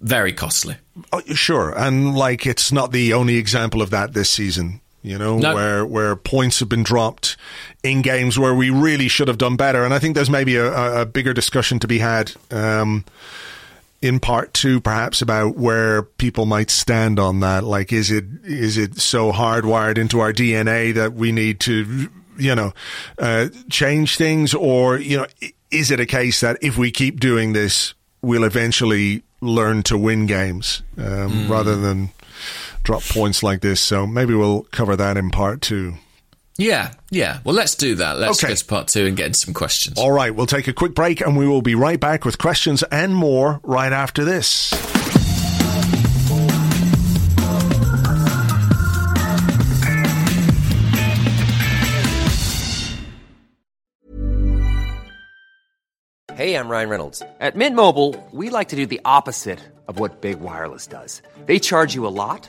Speaker 3: Very costly.
Speaker 2: Oh, sure, and like it's not the only example of that this season. You know,
Speaker 3: No.
Speaker 2: where where points have been dropped in games where we really should have done better, and I think there's maybe a, a, a bigger discussion to be had um, in part two, perhaps about where people might stand on that. Like, is it is it so hardwired into our DNA that we need to, you know, uh, change things, or you know, is it a case that if we keep doing this, we'll eventually learn to win games um, rather than drop points like this? So maybe we'll cover that in part two.
Speaker 3: Yeah, yeah. Well, let's do that. Let's
Speaker 2: Okay.
Speaker 3: get to part two and get into some questions.
Speaker 2: All right, we'll take a quick break and we will be right back with questions and more right after this.
Speaker 4: Hey, I'm Ryan Reynolds. At Mint Mobile, we like to do the opposite of what Big Wireless does. They charge you a lot,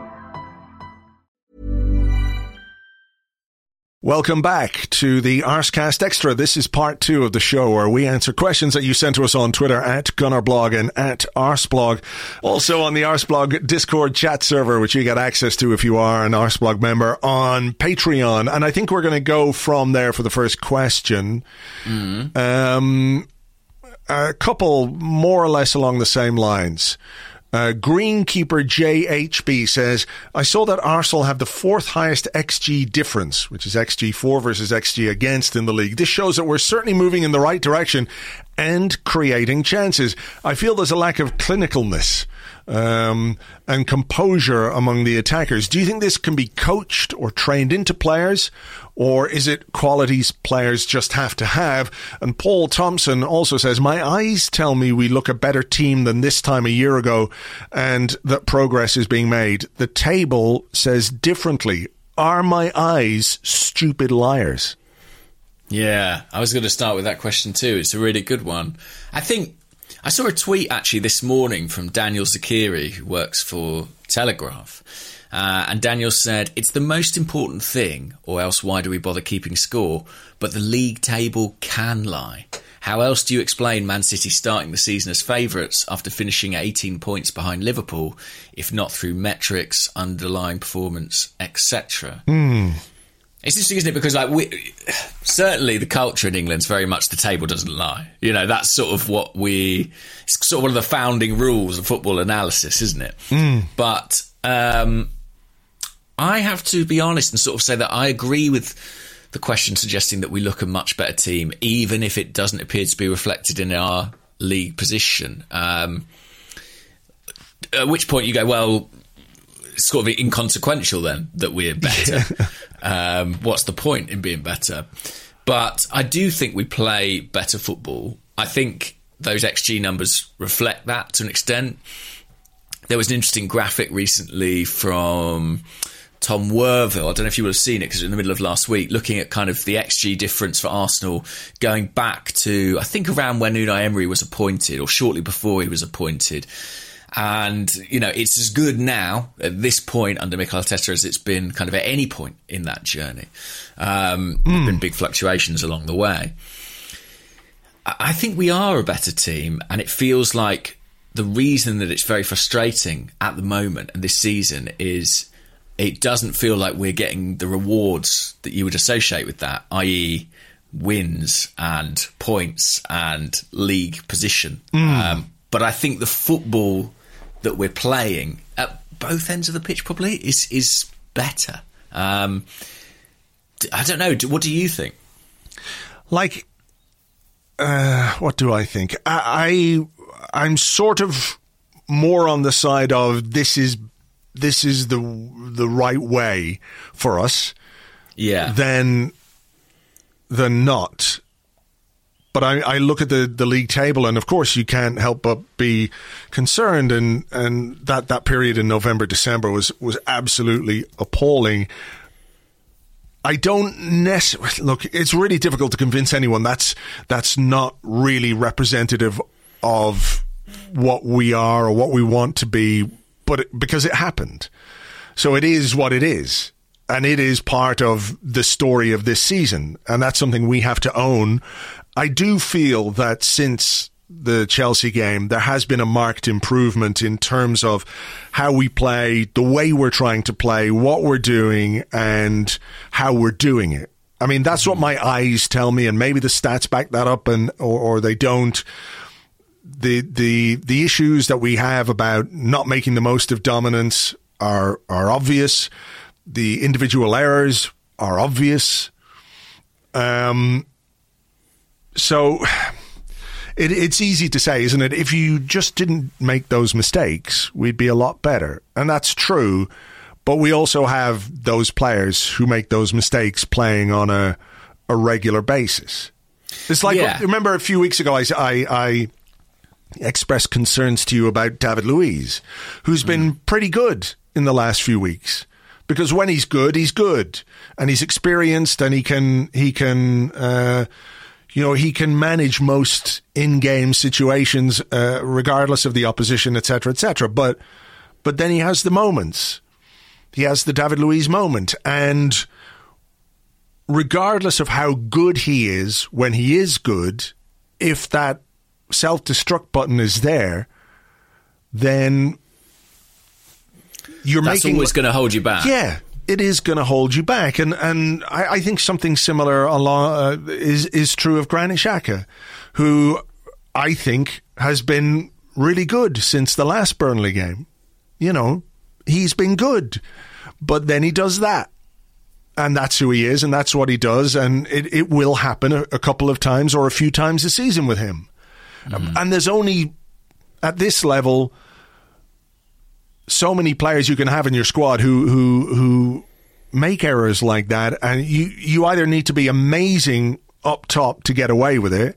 Speaker 2: Welcome back to the Arsecast Extra. This is part two of the show where we answer questions that you sent to us on Twitter at Gunnerblog and at Arseblog. Also on the Arseblog Discord chat server, which you get access to if you are an Arseblog member on Patreon. And I think we're going to go from there for the first question. Mm. Um, a couple more or less along the same lines. Uh, Greenkeeper JHB says, I saw that Arsenal have the fourth highest XG difference, which is XG for versus XG against in the league. This shows that we're certainly moving in the right direction and creating chances. I feel there's a lack of clinicalness um, and composure among the attackers. Do you think this can be coached or trained into players, or is it qualities players just have to have? And Paul Thompson also says, My eyes tell me we look a better team than this time a year ago and that progress is being made. The table says differently. Are my eyes stupid liars?
Speaker 3: Yeah, I was going to start with that question too. It's a really good one. I think I saw a tweet actually this morning from Daniel Zeqiri, who works for Telegraph. Uh, and Daniel said, It's the most important thing, or else why do we bother keeping score? But the league table can lie. How else do you explain Man City starting the season as favourites after finishing 18 points behind Liverpool, if not through metrics, underlying performance, etc.?
Speaker 2: Mm.
Speaker 3: It's interesting, isn't it? Because like we, certainly the culture in England's very much the table doesn't lie. You know, that's sort of what we. It's sort of one of the founding rules of football analysis, isn't it?
Speaker 2: Mm.
Speaker 3: But um, I have to be honest and sort of say that I agree with the question suggesting that we look a much better team, even if it doesn't appear to be reflected in our league position. Um, at which point you go, well, sort of inconsequential then that we're better. Um, what's the point in being better? But I do think we play better football. I think those XG numbers reflect that to an extent. There was an interesting graphic recently from Tom Worville. I don't know if you would have seen it because it was in the middle of last week, looking at kind of the XG difference for Arsenal going back to, I think, around when Unai Emery was appointed or shortly before he was appointed. And, you know, it's as good now at this point under Mikel Arteta as it's been kind of at any point in that journey. Um, mm. There have been big fluctuations along the way. I think we are a better team, and it feels like the reason that it's very frustrating at the moment and this season is it doesn't feel like we're getting the rewards that you would associate with that, i.e., wins and points and league position.
Speaker 2: Mm.
Speaker 3: Um, but I think the football that we're playing at both ends of the pitch probably is is better. Um, I don't know. What do you think?
Speaker 2: Like, uh, what do I think? I, I I'm sort of more on the side of this is this is the the right way for us.
Speaker 3: Yeah.
Speaker 2: Than than not. But I, I look at the, the league table, and of course, you can't help but be concerned. And, and that, that period in November, December was, was absolutely appalling. I don't necessarily look. It's really difficult to convince anyone that's that's not really representative of what we are or what we want to be, but it, because it happened, so it is what it is, and it is part of the story of this season, and that's something we have to own I do feel that since the Chelsea game, there has been a marked improvement in terms of how we play, the way we're trying to play, what we're doing, and how we're doing it. I mean, that's what my eyes tell me, and maybe the stats back that up, and or, or they don't. The the the issues that we have about not making the most of dominance are are obvious. The individual errors are obvious. Um, so it, it's easy to say, isn't it? If you just didn't make those mistakes, we'd be a lot better. And that's true. But we also have those players who make those mistakes playing on a, a regular basis. It's like, yeah. remember a few weeks ago, I, I, I expressed concerns to you about David Luiz, who's mm. been pretty good in the last few weeks. Because when he's good, he's good, and he's experienced, and he can he can uh, you know, he can manage most in-game situations, uh, regardless of the opposition, etc., etc. But, but then he has the moments. He has the David Luiz moment, and regardless of how good he is, when he is good, if that self destruct button is there, then you're
Speaker 3: That's
Speaker 2: making
Speaker 3: always going to hold you back.
Speaker 2: yeah, it is going to hold you back, and and I, I think something similar along uh, is is true of Granit Xhaka, who I think has been really good since the last Burnley game. You know, he's been good, but then he does that. And that's who he is, and that's what he does, and it, it will happen a, a couple of times or a few times a season with him. Um, and there's only at this level so many players you can have in your squad who who who make errors like that, and you you either need to be amazing up top to get away with it,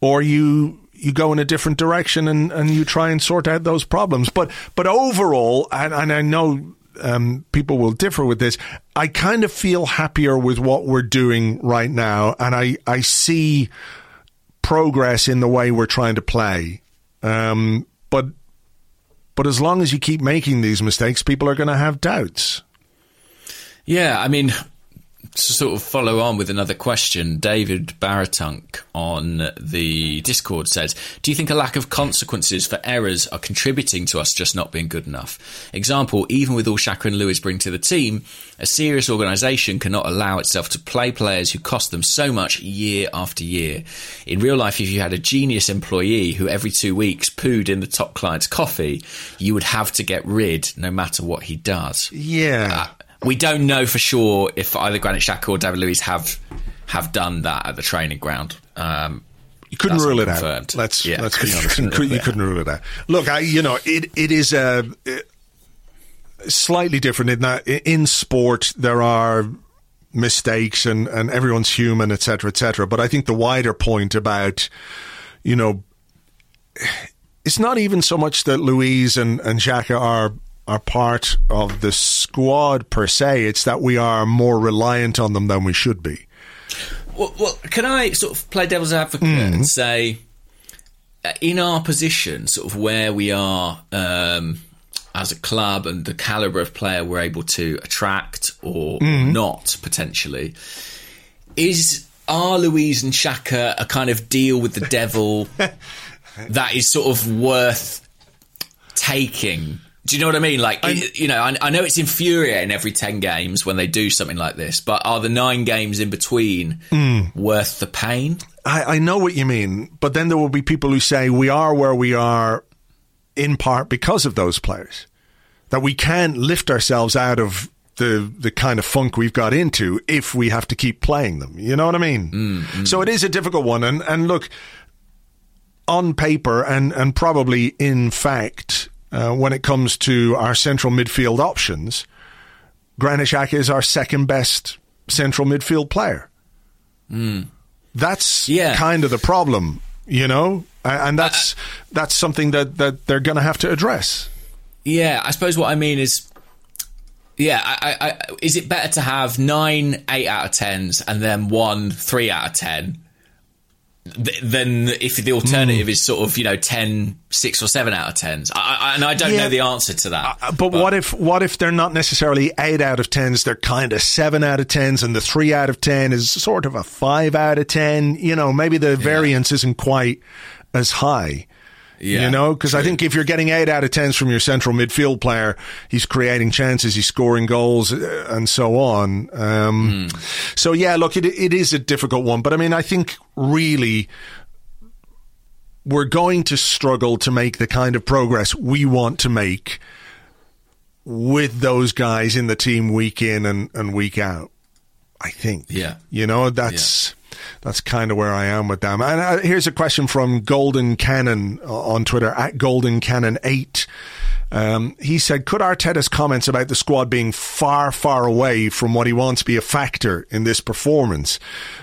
Speaker 2: or you you go in a different direction and, and you try and sort out those problems. But but overall, and, and I know um, people will differ with this. I kind of feel happier with what we're doing right now, and I I see progress in the way we're trying to play. Um, but but as long as you keep making these mistakes, people are going to have doubts.
Speaker 3: Yeah, I mean, to sort of follow on with another question, David Baratunk on the Discord says, Do you think a lack of consequences for errors are contributing to us just not being good enough? Example, even with all Xhaka and Luiz bring to the team, a serious organisation cannot allow itself to play players who cost them so much year after year. In real life, if you had a genius employee who every two weeks pooed in the top client's coffee, you would have to get rid no matter what he does.
Speaker 2: Yeah.
Speaker 3: Uh, we don't know for sure if either Granit Xhaka or David Luiz have have done that at the training ground. Um,
Speaker 2: You couldn't rule it
Speaker 3: confirmed.
Speaker 2: out. Let's
Speaker 3: Yeah.
Speaker 2: let's be honest.
Speaker 3: Couldn't
Speaker 2: You, could, you
Speaker 3: it
Speaker 2: couldn't rule it out. Look, I you know it it is a slightly different in that in sport there are mistakes and and everyone's human, etc., etc. But I think the wider point about you know it's not even so much that Luiz and and Xhaka are are part of the squad per se. It's that we are more reliant on them than we should be.
Speaker 3: Well, well, can I sort of play devil's advocate and say, uh, in our position, sort of where we are um, as a club and the caliber of player we're able to attract or not potentially, is are Luiz and Xhaka a kind of deal with the devil that is sort of worth taking? Do you know what I mean? Like, it- you know, I, I know it's infuriating every 10 games when they do something like this, but are the nine games in between hmm. worth the pain?
Speaker 2: I, I know what you mean, but then there will be people who say we are where we are in part because of those players. That we can't lift ourselves out of the the kind of funk we've got into if we have to keep playing them. You know what I mean? Mm, mm. So it is a difficult one. And and look, on paper and and probably in fact, uh, when it comes to our central midfield options, Granit Xhaka is our second best central midfield player. That's
Speaker 3: Yeah.
Speaker 2: kind of the problem, you know, and that's that's something that that they're going to have to address.
Speaker 3: Yeah, I suppose what I mean is, yeah, I, I, I, is it better to have nine eight out of tens and then one three out of ten? Th- Than if the alternative is sort of you know 10, 6 or seven out of tens, I, I, and I don't
Speaker 2: Yeah.
Speaker 3: know the answer to that.
Speaker 2: Uh, But, what if what if they're not necessarily eight out of tens? They're kind of seven out of tens, and the three out of ten is sort of a five out of ten. You know, maybe the variance isn't quite as high.
Speaker 3: Yeah,
Speaker 2: you know, because I think if you're getting eight out of tens from your central midfield player, he's creating chances, he's scoring goals, uh, and so on. Um,
Speaker 3: Hmm.
Speaker 2: So yeah, look, it it is a difficult one, but I mean, I think really we're going to struggle to make the kind of progress we want to make with those guys in the team week in and, and week out. I think.
Speaker 3: Yeah.
Speaker 2: You know, that's that's kind of where I am with them. And uh, here's a question from Golden Cannon uh, on Twitter at Golden Cannon eight. Um, he said, "Could Arteta's comments about the squad being far, far away from what he wants be a factor in this performance?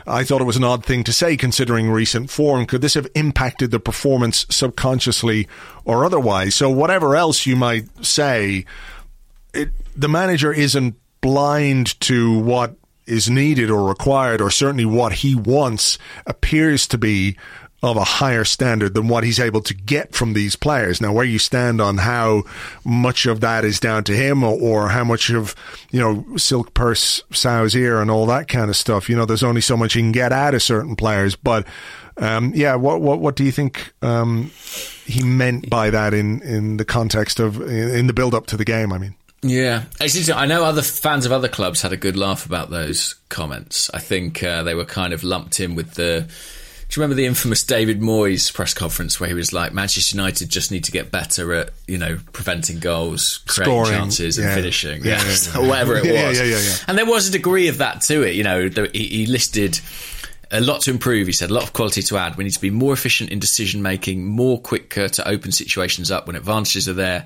Speaker 2: I thought it was an odd thing to say considering recent form. Could this have impacted the performance subconsciously or otherwise? So whatever else you might say, it, the manager isn't blind to what is needed or required, or certainly what he wants appears to be of a higher standard than what he's able to get from these players. Now, where you stand on how much of that is down to him or, or how much of, you know, silk purse sow's ear and all that kind of stuff, you know, there's only so much you can get out of certain players. But, um, yeah, what, what, what do you think, um, he meant by that in, in the context of, in the build up to the game? I mean.
Speaker 3: Yeah, I know other fans of other clubs had a good laugh about those comments. I think uh, they were kind of lumped in with the do you remember the infamous David Moyes press conference where he was like, Manchester United just need to get better at, you know, preventing goals, creating
Speaker 2: Scoring,
Speaker 3: chances
Speaker 2: yeah.
Speaker 3: and finishing,
Speaker 2: Yeah,
Speaker 3: yeah,
Speaker 2: yeah,
Speaker 3: whatever it was.
Speaker 2: Yeah, yeah, yeah, yeah.
Speaker 3: And there was a degree of that to it. You know, he, he listed a lot to improve. He said a lot of quality to add. We need to be more efficient in decision making, more quicker to open situations up when advantages are there,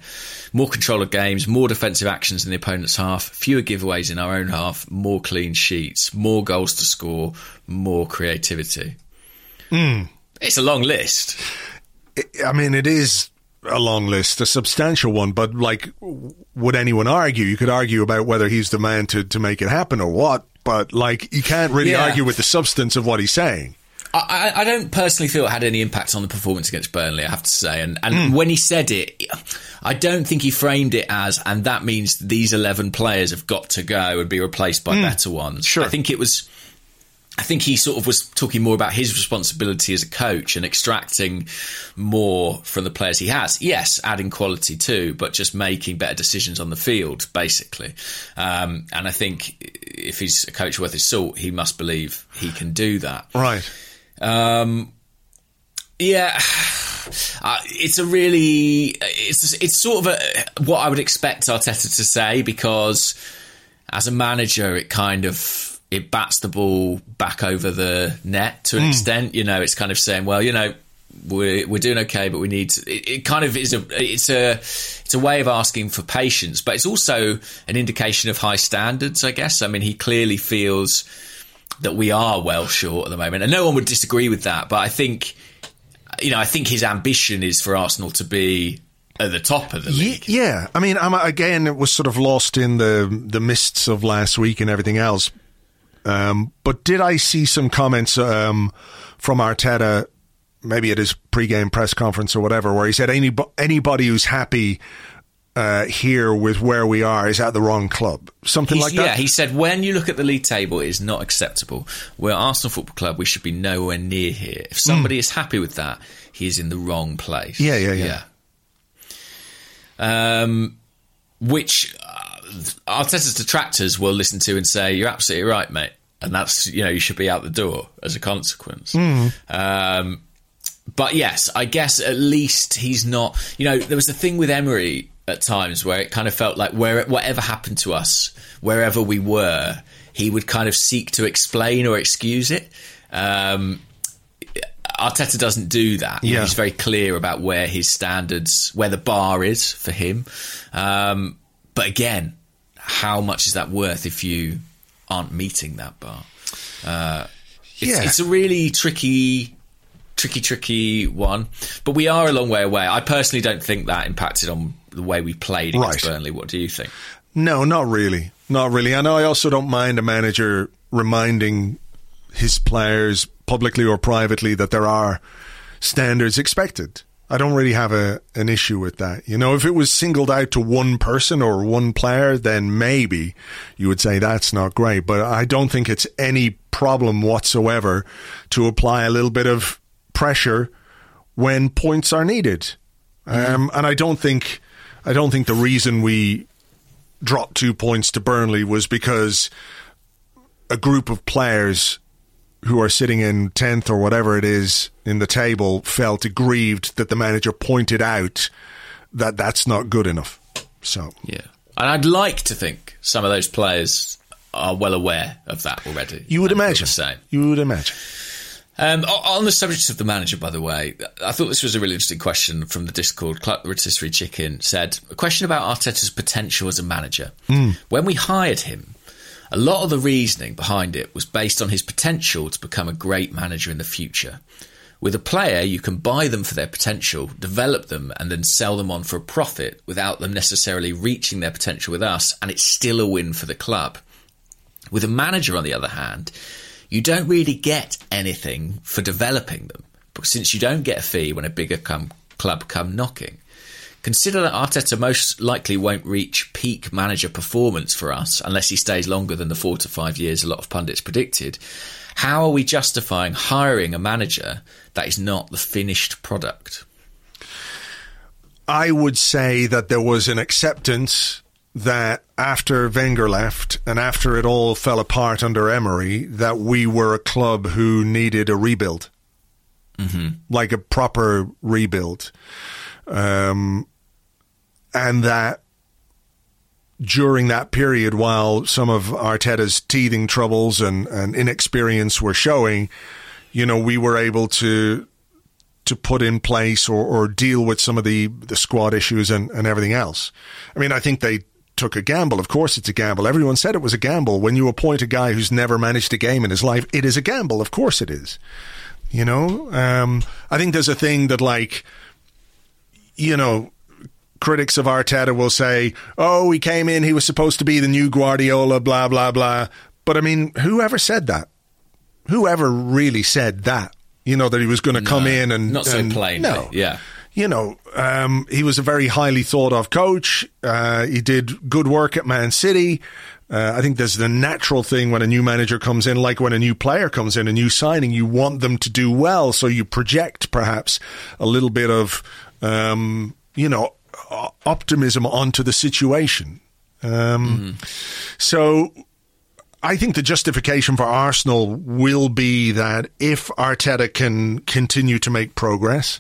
Speaker 3: more control of games, more defensive actions in the opponent's half, fewer giveaways in our own half, more clean sheets, more goals to score, more creativity.
Speaker 2: Hmm.
Speaker 3: It's a long list.
Speaker 2: I mean, it is a long list, a substantial one, but like, would anyone argue? You could argue about whether he's the man to, to make it happen or what, but like, you can't really
Speaker 3: Yeah.
Speaker 2: argue with the substance of what he's saying.
Speaker 3: I, I don't personally feel it had any impact on the performance against Burnley, I have to say. And, and
Speaker 2: Hmm.
Speaker 3: when he said it, I don't think he framed it as, and that means these 11 players have got to go and be replaced by better ones.
Speaker 2: Sure.
Speaker 3: I think it was. I think he sort of was talking more about his responsibility as a coach and extracting more from the players he has. Yes, adding quality too, but just making better decisions on the field, basically. Um, and I think if he's a coach worth his salt, he must believe he can do that.
Speaker 2: Right.
Speaker 3: Um, yeah, uh, it's a really it's it's sort of a, what I would expect Arteta to say because as a manager, it kind of it bats the ball back over the net to an hmm. extent. You know, it's kind of saying, well, you know. We're, we're doing okay, but we need. To, it, it kind of is a. It's a. It's a way of asking for patience, but it's also an indication of high standards. I guess. I mean, he clearly feels that we are well short at the moment, and no one would disagree with that. But I think, you know, I think his ambition is for Arsenal to be at the top of the league.
Speaker 2: Yeah, I mean, I'm, again, it was sort of lost in the the mists of last week and everything else. Um, but did I see some comments um, from Arteta, maybe at his pre-game press conference or whatever, where he said any anybody who's happy uh, here with where we are is at the wrong club, something
Speaker 3: He's-
Speaker 2: like that.
Speaker 3: yeah, he said when you look at the league table, it is not acceptable. We're Arsenal Football Club. We should be nowhere near here. If somebody is happy with that, he is in the wrong place.
Speaker 2: Hmm. Yeah, yeah, yeah.
Speaker 3: yeah. Um, which uh, Arteta's detractors will listen to and say, "You're absolutely right, mate," and that's you know you should be out the door as a consequence.
Speaker 2: Hmm.
Speaker 3: Um, but yes, I guess at least he's not. You know, there was a thing with Emery at times where it kind of felt like where whatever happened to us, wherever we were, he would kind of seek to explain or excuse it. Um, Arteta doesn't do that.
Speaker 2: Yeah.
Speaker 3: He's very clear about where his standards, where the bar is for him. Um, but again, how much is that worth if you aren't meeting that bar? Uh, it's,
Speaker 2: Yeah.
Speaker 3: it's a really tricky, tricky, tricky one. But we are a long way away. I personally don't think that impacted on the way we played against
Speaker 2: Right.
Speaker 3: Burnley. What do you think?
Speaker 2: No, not really. Not really. I know I also don't mind a manager reminding his players publicly or privately that there are standards expected. I don't really have a an issue with that. You know, if it was singled out to one person or one player, then maybe you would say that's not great. But I don't think it's any problem whatsoever to apply a little bit of pressure when points are needed. Um, and I don't think I don't think the reason we dropped two points to Burnley was because a group of players who are sitting in 10th or whatever it is in the table felt aggrieved that the manager pointed out that that's not good enough. So,
Speaker 3: Yeah. And I'd like to think some of those players are well aware of that already.
Speaker 2: you would imagine.
Speaker 3: Same.
Speaker 2: You would imagine.
Speaker 3: Um, on the subject of the manager, by the way, I thought this was a really interesting question from the Discord. Clark the Rotisserie Chicken said, A question about Arteta's potential as a manager. When we hired him, a lot of the reasoning behind it was based on his potential to become a great manager in the future. With a player, you can buy them for their potential, develop them, and then sell them on for a profit without them necessarily reaching their potential with us, and it's still a win for the club. With a manager, on the other hand, you don't really get anything for developing them, since you don't get a fee when a bigger come, club come knocking, consider that Arteta most likely won't reach peak manager performance for us unless he stays longer than the four to five years a lot of pundits predicted. How are we justifying hiring a manager that is not the finished product?
Speaker 2: I would say that there was an acceptance that after Wenger left and after it all fell apart under Emery, that we were a club who needed a rebuild, mm-hmm. like a proper rebuild, um, and that during that period, while some of Arteta's teething troubles and, and inexperience were showing, you know, we were able to to put in place or, or deal with some of the, the squad issues and, and everything else. I mean, I think they took a gamble. Of course, it's a gamble. Everyone said it was a gamble. When you appoint a guy who's never managed a game in his life, it is a gamble. Of course, it is. You know, um, I think there's a thing that, like, you know, critics of Arteta will say, "Oh, he came in, he was supposed to be the new Guardiola, blah blah blah." But I mean, whoever said that? Whoever really said that? You know that he was going to come in and
Speaker 3: not so
Speaker 2: and-
Speaker 3: plainly,
Speaker 2: No,
Speaker 3: yeah.
Speaker 2: you know, um, he was a very highly thought of coach. Uh, he did good work at Man City. Uh, I think there's the natural thing when a new manager comes in, like when a new player comes in, a new signing, you want them to do well. So you project perhaps a little bit of, um, you know, optimism onto the situation. Um, So I think the justification for Arsenal will be that if Arteta can continue to make progress,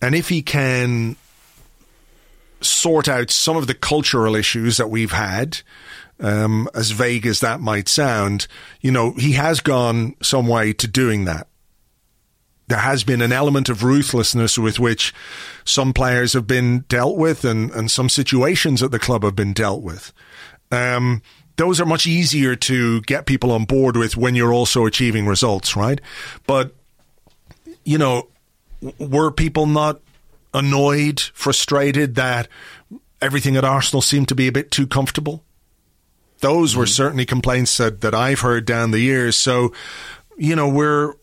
Speaker 2: and if he can sort out some of the cultural issues that we've had, um, as vague as that might sound, you know, he has gone some way to doing that. There has been an element of ruthlessness with which some players have been dealt with and, and some situations at the club have been dealt with. Um, those are much easier to get people on board with when you're also achieving results, right? But, you know, were people not annoyed, frustrated that everything at Arsenal seemed to be a bit too comfortable? Those were certainly complaints that, that I've heard down the years. So, you know, we're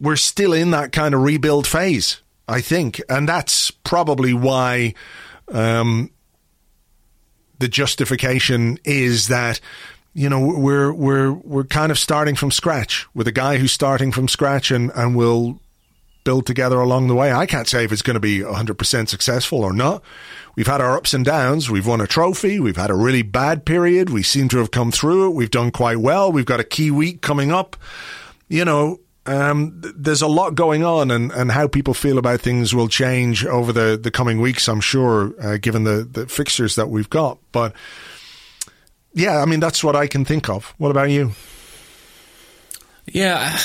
Speaker 2: we're still in that kind of rebuild phase, I think, and that's probably why um, the justification is that you know we're we're we're kind of starting from scratch with a guy who's starting from scratch and and will build together along the way. I can't say if it's going to be 100% successful or not. We've had our ups and downs. We've won a trophy. We've had a really bad period. We seem to have come through it. We've done quite well. We've got a key week coming up. You know, um, th- there's a lot going on, and, and how people feel about things will change over the, the coming weeks, I'm sure, uh, given the, the fixtures that we've got. But yeah, I mean, that's what I can think of. What about you?
Speaker 3: Yeah,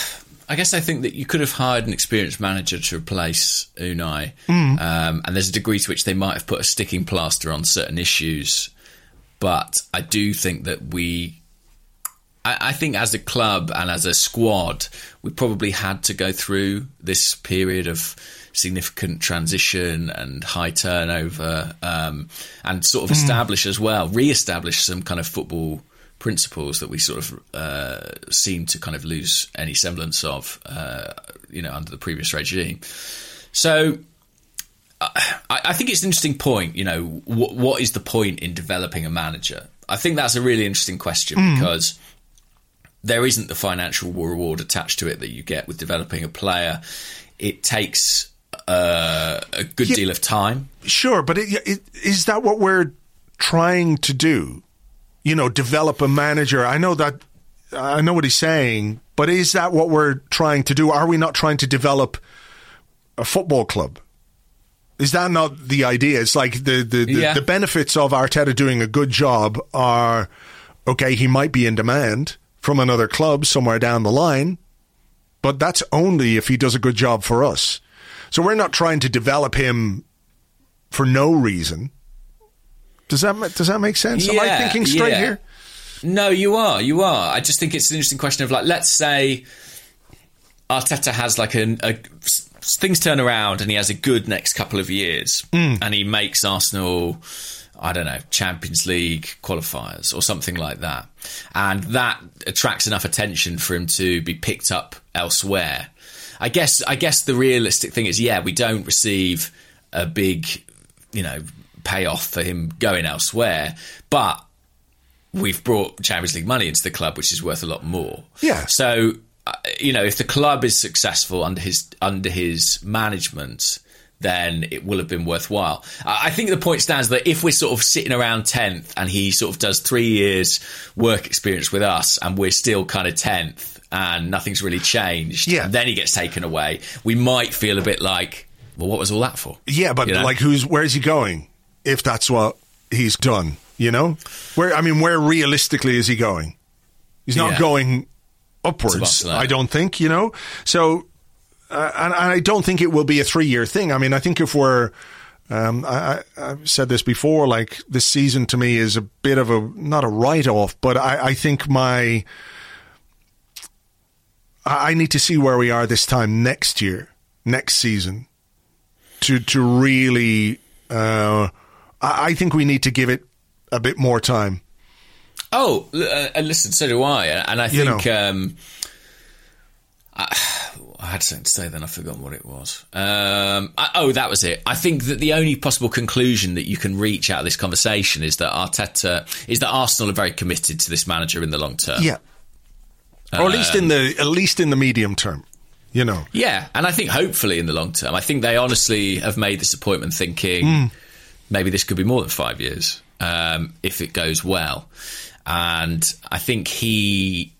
Speaker 3: I guess I think that you could have hired an experienced manager to replace Unai, um, and there's a degree to which they might have put a sticking plaster on certain issues. But I do think that we, I, I think as a club and as a squad, we probably had to go through this period of significant transition and high turnover, um, and sort of establish as well, re-establish some kind of football principles that we sort of uh, seem to kind of lose any semblance of, uh, you know, under the previous regime. So. I, I think it's an interesting point. You know, wh- what is the point in developing a manager? I think that's a really interesting question because there isn't the financial reward attached to it that you get with developing a player. It takes uh, a good
Speaker 2: Yeah.
Speaker 3: deal of time.
Speaker 2: Sure, but it, it, is that what we're trying to do? You know, develop a manager. I know that. I know what he's saying, but is that what we're trying to do? Are we not trying to develop a football club? Is that not the idea? It's like the the, the,
Speaker 3: Yeah.
Speaker 2: the benefits of Arteta doing a good job are okay. He might be in demand from another club somewhere down the line, but that's only if he does a good job for us. So we're not trying to develop him for no reason. Does that does that make sense? Am I thinking straight
Speaker 3: yeah.
Speaker 2: here?
Speaker 3: No, you are. You are. I just think it's an interesting question of like, let's say Arteta has like an, a things turn around and he has a good next couple of years hmm. and he makes Arsenal. I don't know, Champions League qualifiers or something like that. And that attracts enough attention for him to be picked up elsewhere. I guess I guess the realistic thing is, yeah, we don't receive a big, you know, payoff for him going elsewhere, but we've brought Champions League money into the club, which is worth a lot more.
Speaker 2: Yeah.
Speaker 3: So, uh, you know, if the club is successful under his under his management, then it will have been worthwhile. I think the point stands that if we're sort of sitting around 10th and he sort of does three years work experience with us and we're still kind of 10th and nothing's really changed,
Speaker 2: Yeah.
Speaker 3: then he gets taken away, we might feel a bit like, well, what was all that for?
Speaker 2: Yeah, but
Speaker 3: You know?
Speaker 2: like, who's where's he going? If that's what he's done, you know, where I mean, where realistically is he going? He's not
Speaker 3: Yeah.
Speaker 2: going upwards. I don't think, you know. So, uh, and, and I don't think it will be a three-year thing. I mean, I think if we're um, I, I, I've said this before. Like this season to me is a bit of a not a write-off, but I, I think my I I need to see where we are this time next year, next season, to to really. Uh, I, I think we need to give it a bit more time.
Speaker 3: Oh, uh, and listen, so do I, and I
Speaker 2: You
Speaker 3: think um, I, I had something to say, then I've forgotten what it was. Um, I, oh, that was it. I think that the only possible conclusion that you can reach out of this conversation is that Arteta is that Arsenal are very committed to this manager in the long term.
Speaker 2: Yeah, or at least in the at least in the medium term. You know,
Speaker 3: Yeah, and I think hopefully in the long term, I think they honestly have made this appointment thinking maybe this could be more than five years um, if it goes well. And I think he,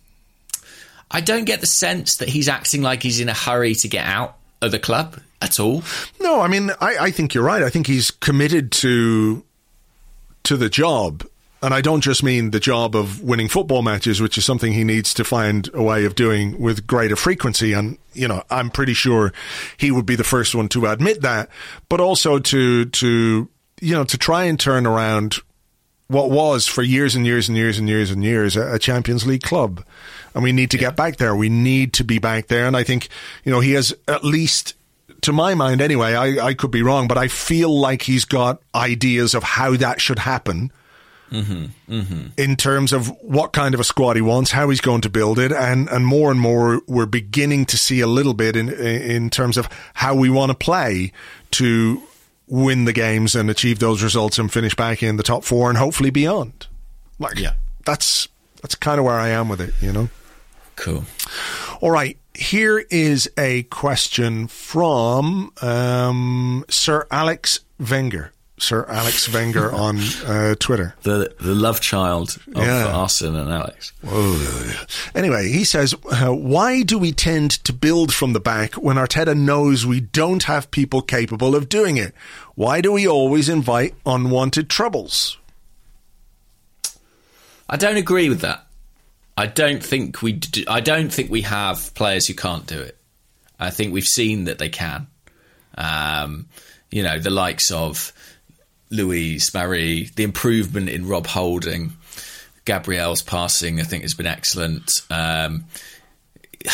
Speaker 3: I don't get the sense that he's acting like he's in a hurry to get out of the club at all.
Speaker 2: No, I mean, I, I think you're right. I think he's committed to to the job, and I don't just mean the job of winning football matches, which is something he needs to find a way of doing with greater frequency. And you know, I'm pretty sure he would be the first one to admit that, but also to to you know to try and turn around what was for years and years and years and years and years a, Champions League club. And we need to get back there. We need to be back there. And I think, you know, he has at least, to my mind anyway, I, I could be wrong, but I feel like he's got ideas of how that should happen. Mm-hmm. Mm-hmm. In terms of what kind of a squad he wants, how he's going to build it, and, and more and more we're beginning to see a little bit in in terms of how we want to play to win the games and achieve those results and finish back in the top four and hopefully beyond. Like,
Speaker 3: Yeah.
Speaker 2: that's that's kind of where I am with it, you know.
Speaker 3: Cool.
Speaker 2: All right, here is a question from um, Sir Alex Wenger. Sir Alex Wenger on uh, Twitter.
Speaker 3: The the love child of
Speaker 2: Yeah.
Speaker 3: Arsene and Alex.
Speaker 2: Anyway, he says, uh, why do we tend to build from the back when Arteta knows we don't have people capable of doing it? Why do we always invite unwanted troubles?
Speaker 3: I don't agree with that. I don't think we. Do, I don't think we have players who can't do it. I think we've seen that they can. Um, you know, the likes of Luiz Marí, the improvement in Rob Holding, Gabriel's passing, I think has been excellent. Um,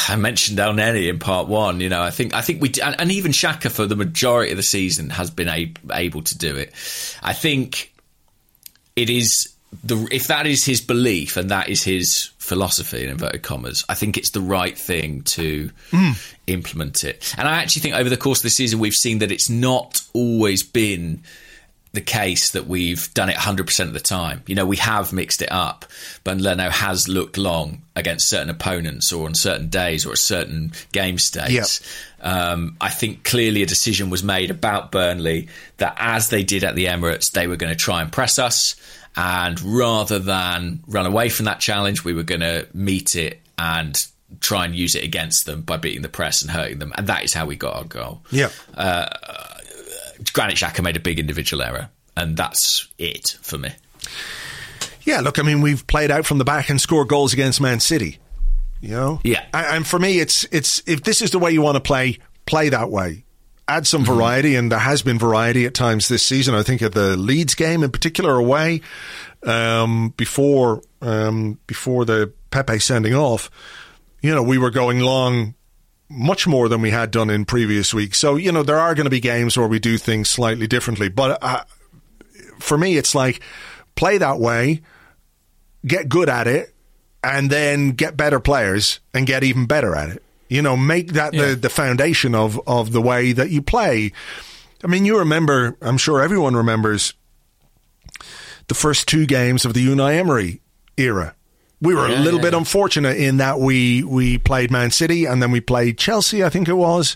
Speaker 3: I mentioned Elneny in part one. You know, I think I think we and, and even Xhaka for the majority of the season has been a, able to do it. I think it is the if that is his belief and that is his philosophy in inverted commas, I think it's the right thing to hmm. implement it. And I actually think over the course of the season we've seen that it's not always been the case that we've done it 100% of the time. You know, we have mixed it up, but Leno has looked long against certain opponents or on certain days or at certain game states. Um, I think clearly a decision was made about Burnley that as they did at the Emirates, they were going to try and press us. And rather than run away from that challenge, we were going to meet it and try and use it against them by beating the press and hurting them. And that is how we got our goal.
Speaker 2: Yeah.
Speaker 3: Granit Xhaka made a big individual error, and that's it for me.
Speaker 2: Yeah, look, I mean, we've played out from the back and scored goals against Man City. You know,
Speaker 3: Yeah.
Speaker 2: And, for me, it's it's if this is the way you want to play, play that way. Add some variety, and there has been variety at times this season. I think at the Leeds game in particular, away um, before um, before the Pepe sending off, you know, we were going long much more than we had done in previous weeks. So you know, there are going to be games where we do things slightly differently, but. Uh, for me, it's like play that way, get good at it, and then get better players and get even better at it. You know, make that
Speaker 3: Yeah.
Speaker 2: the, the foundation of, of the way that you play. I mean, you remember, I'm sure everyone remembers the first two games of the Unai Emery era. We were a little
Speaker 3: yeah,
Speaker 2: bit
Speaker 3: yeah.
Speaker 2: unfortunate in that we, we played Man City and then we played Chelsea, I think it was.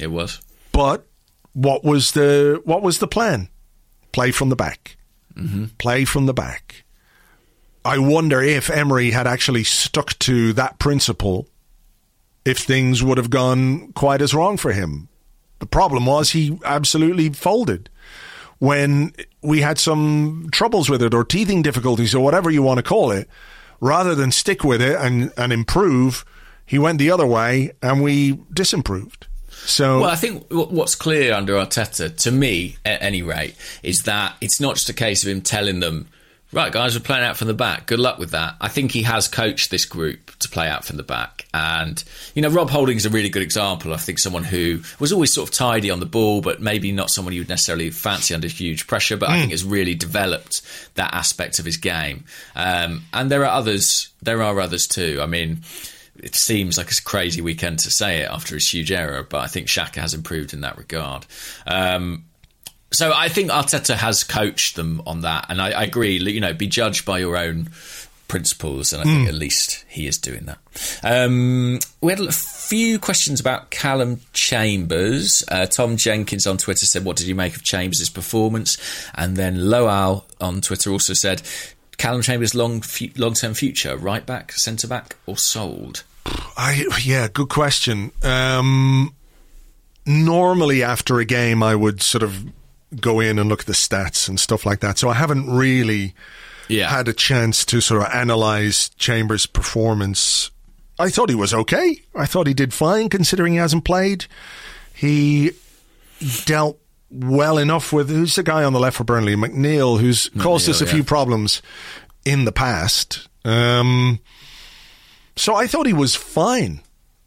Speaker 3: It was.
Speaker 2: But what was the what was the plan? Play from the back.
Speaker 3: Mm-hmm.
Speaker 2: Play from the back. I wonder if Emery had actually stuck to that principle, if things would have gone quite as wrong for him. The problem was he absolutely folded when we had some troubles with it or teething difficulties or whatever you want to call it. Rather than stick with it and, and improve, he went the other way and we disimproved. So
Speaker 3: Well, I think what's clear under Arteta, to me at any rate, is that it's not just a case of him telling them, right, guys, we're playing out from the back. Good luck with that. I think he has coached this group to play out from the back. And, you know, Rob Holding's a really good example. I think someone who was always sort of tidy on the ball, but maybe not someone you would necessarily fancy under huge pressure, but I think has really developed that aspect of his game. Um, and there are others, there are others too. I mean, it seems like a crazy weekend to say it after his huge error, but I think Xhaka has improved in that regard. Um, so I think Arteta has coached them on that, and I, I agree. You know, be judged by your own principles, and I think at least he is doing that. Um, we had a few questions about Callum Chambers. Uh, Tom Jenkins on Twitter said, "What did you make of Chambers' performance?" And then Loal on Twitter also said. Callum Chambers' long long term future, right back, centre back, or sold?
Speaker 2: I yeah, good question. Um, normally after a game, I would sort of go in and look at the stats and stuff like that. So I haven't really
Speaker 3: Yeah,
Speaker 2: had a chance to sort of analyze Chambers' performance. I thought he was okay. I thought he did fine considering he hasn't played. He dealt well enough with who's the guy on the left for Burnley, McNeil, who's caused us a
Speaker 3: yeah.
Speaker 2: few problems in the past. Um, so I thought he was fine.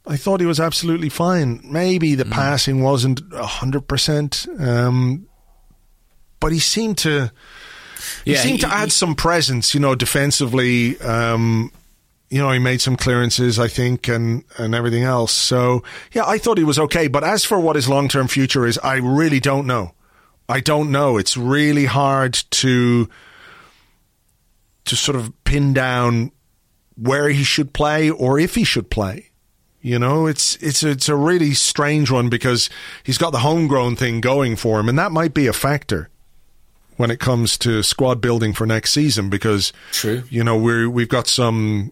Speaker 2: I thought he was absolutely fine. Maybe
Speaker 3: Mm.
Speaker 2: the passing wasn't hundred percent, um, but he seemed to. He
Speaker 3: Yeah,
Speaker 2: seemed to add
Speaker 3: he-
Speaker 2: some presence, you know, defensively. Um, you know, he made some clearances, I think, and, and everything else. So, yeah, I thought he was okay. But as for what his long term future is, I really don't know. I don't know. It's really hard to to sort of pin down where he should play or if he should play. You know, it's it's it's a really strange one because he's got the homegrown thing going for him, and that might be a factor when it comes to squad building for next season because
Speaker 3: True.
Speaker 2: you know we we've got some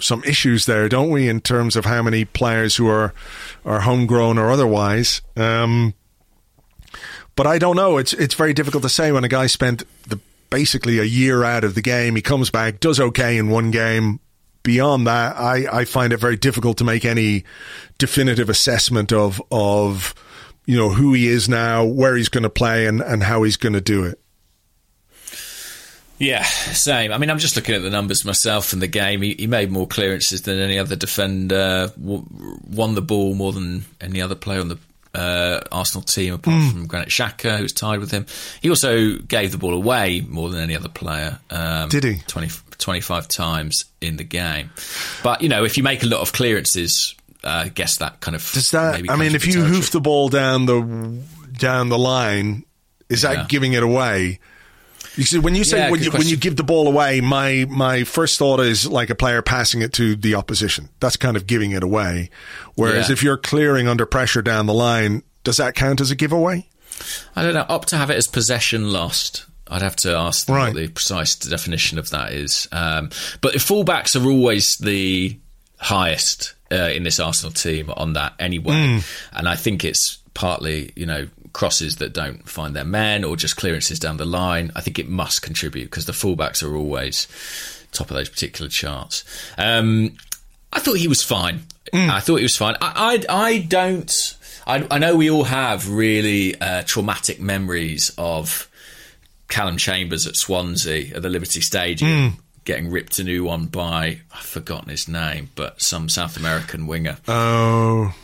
Speaker 2: some issues there, don't we, in terms of how many players who are are homegrown or otherwise. Um, but I don't know. It's it's very difficult to say when a guy spent the basically a year out of the game. He comes back, does okay in one game. Beyond that, I, I find it very difficult to make any definitive assessment of of you know who he is now, where he's going to play, and, and how he's going to do it.
Speaker 3: Yeah, same. I mean, I'm just looking at the numbers myself in the game. He, he made more clearances than any other defender, w- won the ball more than any other player on the uh, Arsenal team, apart
Speaker 2: Hmm.
Speaker 3: from Granit Xhaka, who's tied with him. He also gave the ball away more than any other player. Um,
Speaker 2: Did he?
Speaker 3: 20, 25 times in the game. But, you know, if you make a lot of clearances, uh, I guess that kind of.
Speaker 2: Does that?
Speaker 3: maybe
Speaker 2: I mean, if you hoof the ball down the down the line, is that
Speaker 3: Yeah.
Speaker 2: giving it away? You see, when you say
Speaker 3: Yeah,
Speaker 2: when you when you give the ball away, my my first thought is like a player passing it to the opposition. That's kind of giving it away. Whereas
Speaker 3: Yeah.
Speaker 2: if you're clearing under pressure down the line, does that count as a giveaway?
Speaker 3: I don't know. Up to have it as possession lost. I'd have to ask
Speaker 2: Right.
Speaker 3: what the precise definition of that is. Um, but the fullbacks are always the highest uh, in this Arsenal team on that anyway. And I think it's partly, you know, crosses that don't find their men or just clearances down the line. I think it must contribute because the fullbacks are always top of those particular charts. Um, I thought he was fine. I thought he was fine. I, I, I don't. I, I know we all have really uh, traumatic memories of Callum Chambers at Swansea at the Liberty Stadium getting ripped a new one by I've forgotten his name, but some South American winger.
Speaker 2: Oh,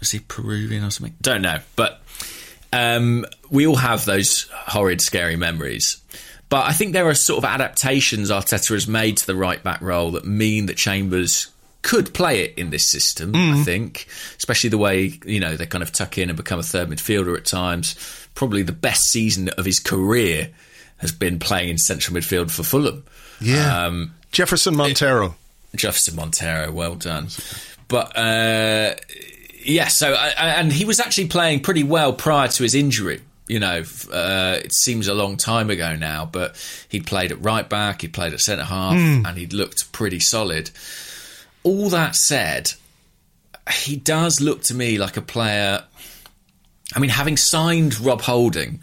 Speaker 3: Was he Peruvian or something? Don't know, but um, we all have those horrid, scary memories. But I think there are sort of adaptations Arteta has made to the right back role that mean that Chambers could play it in this system. I think, especially the way you know they kind of tuck in and become a third midfielder at times. Probably the best season of his career has been playing in central midfield for Fulham.
Speaker 2: Yeah.
Speaker 3: Um,
Speaker 2: Jefferson Montero.
Speaker 3: Jefferson Montero, well done. But uh, yeah, so I, and he was actually playing pretty well prior to his injury. You know, uh, it seems a long time ago now, but he'd played at right back, he played at centre half, and he'd looked pretty solid. All that said, he does look to me like a player. I mean, having signed Rob Holding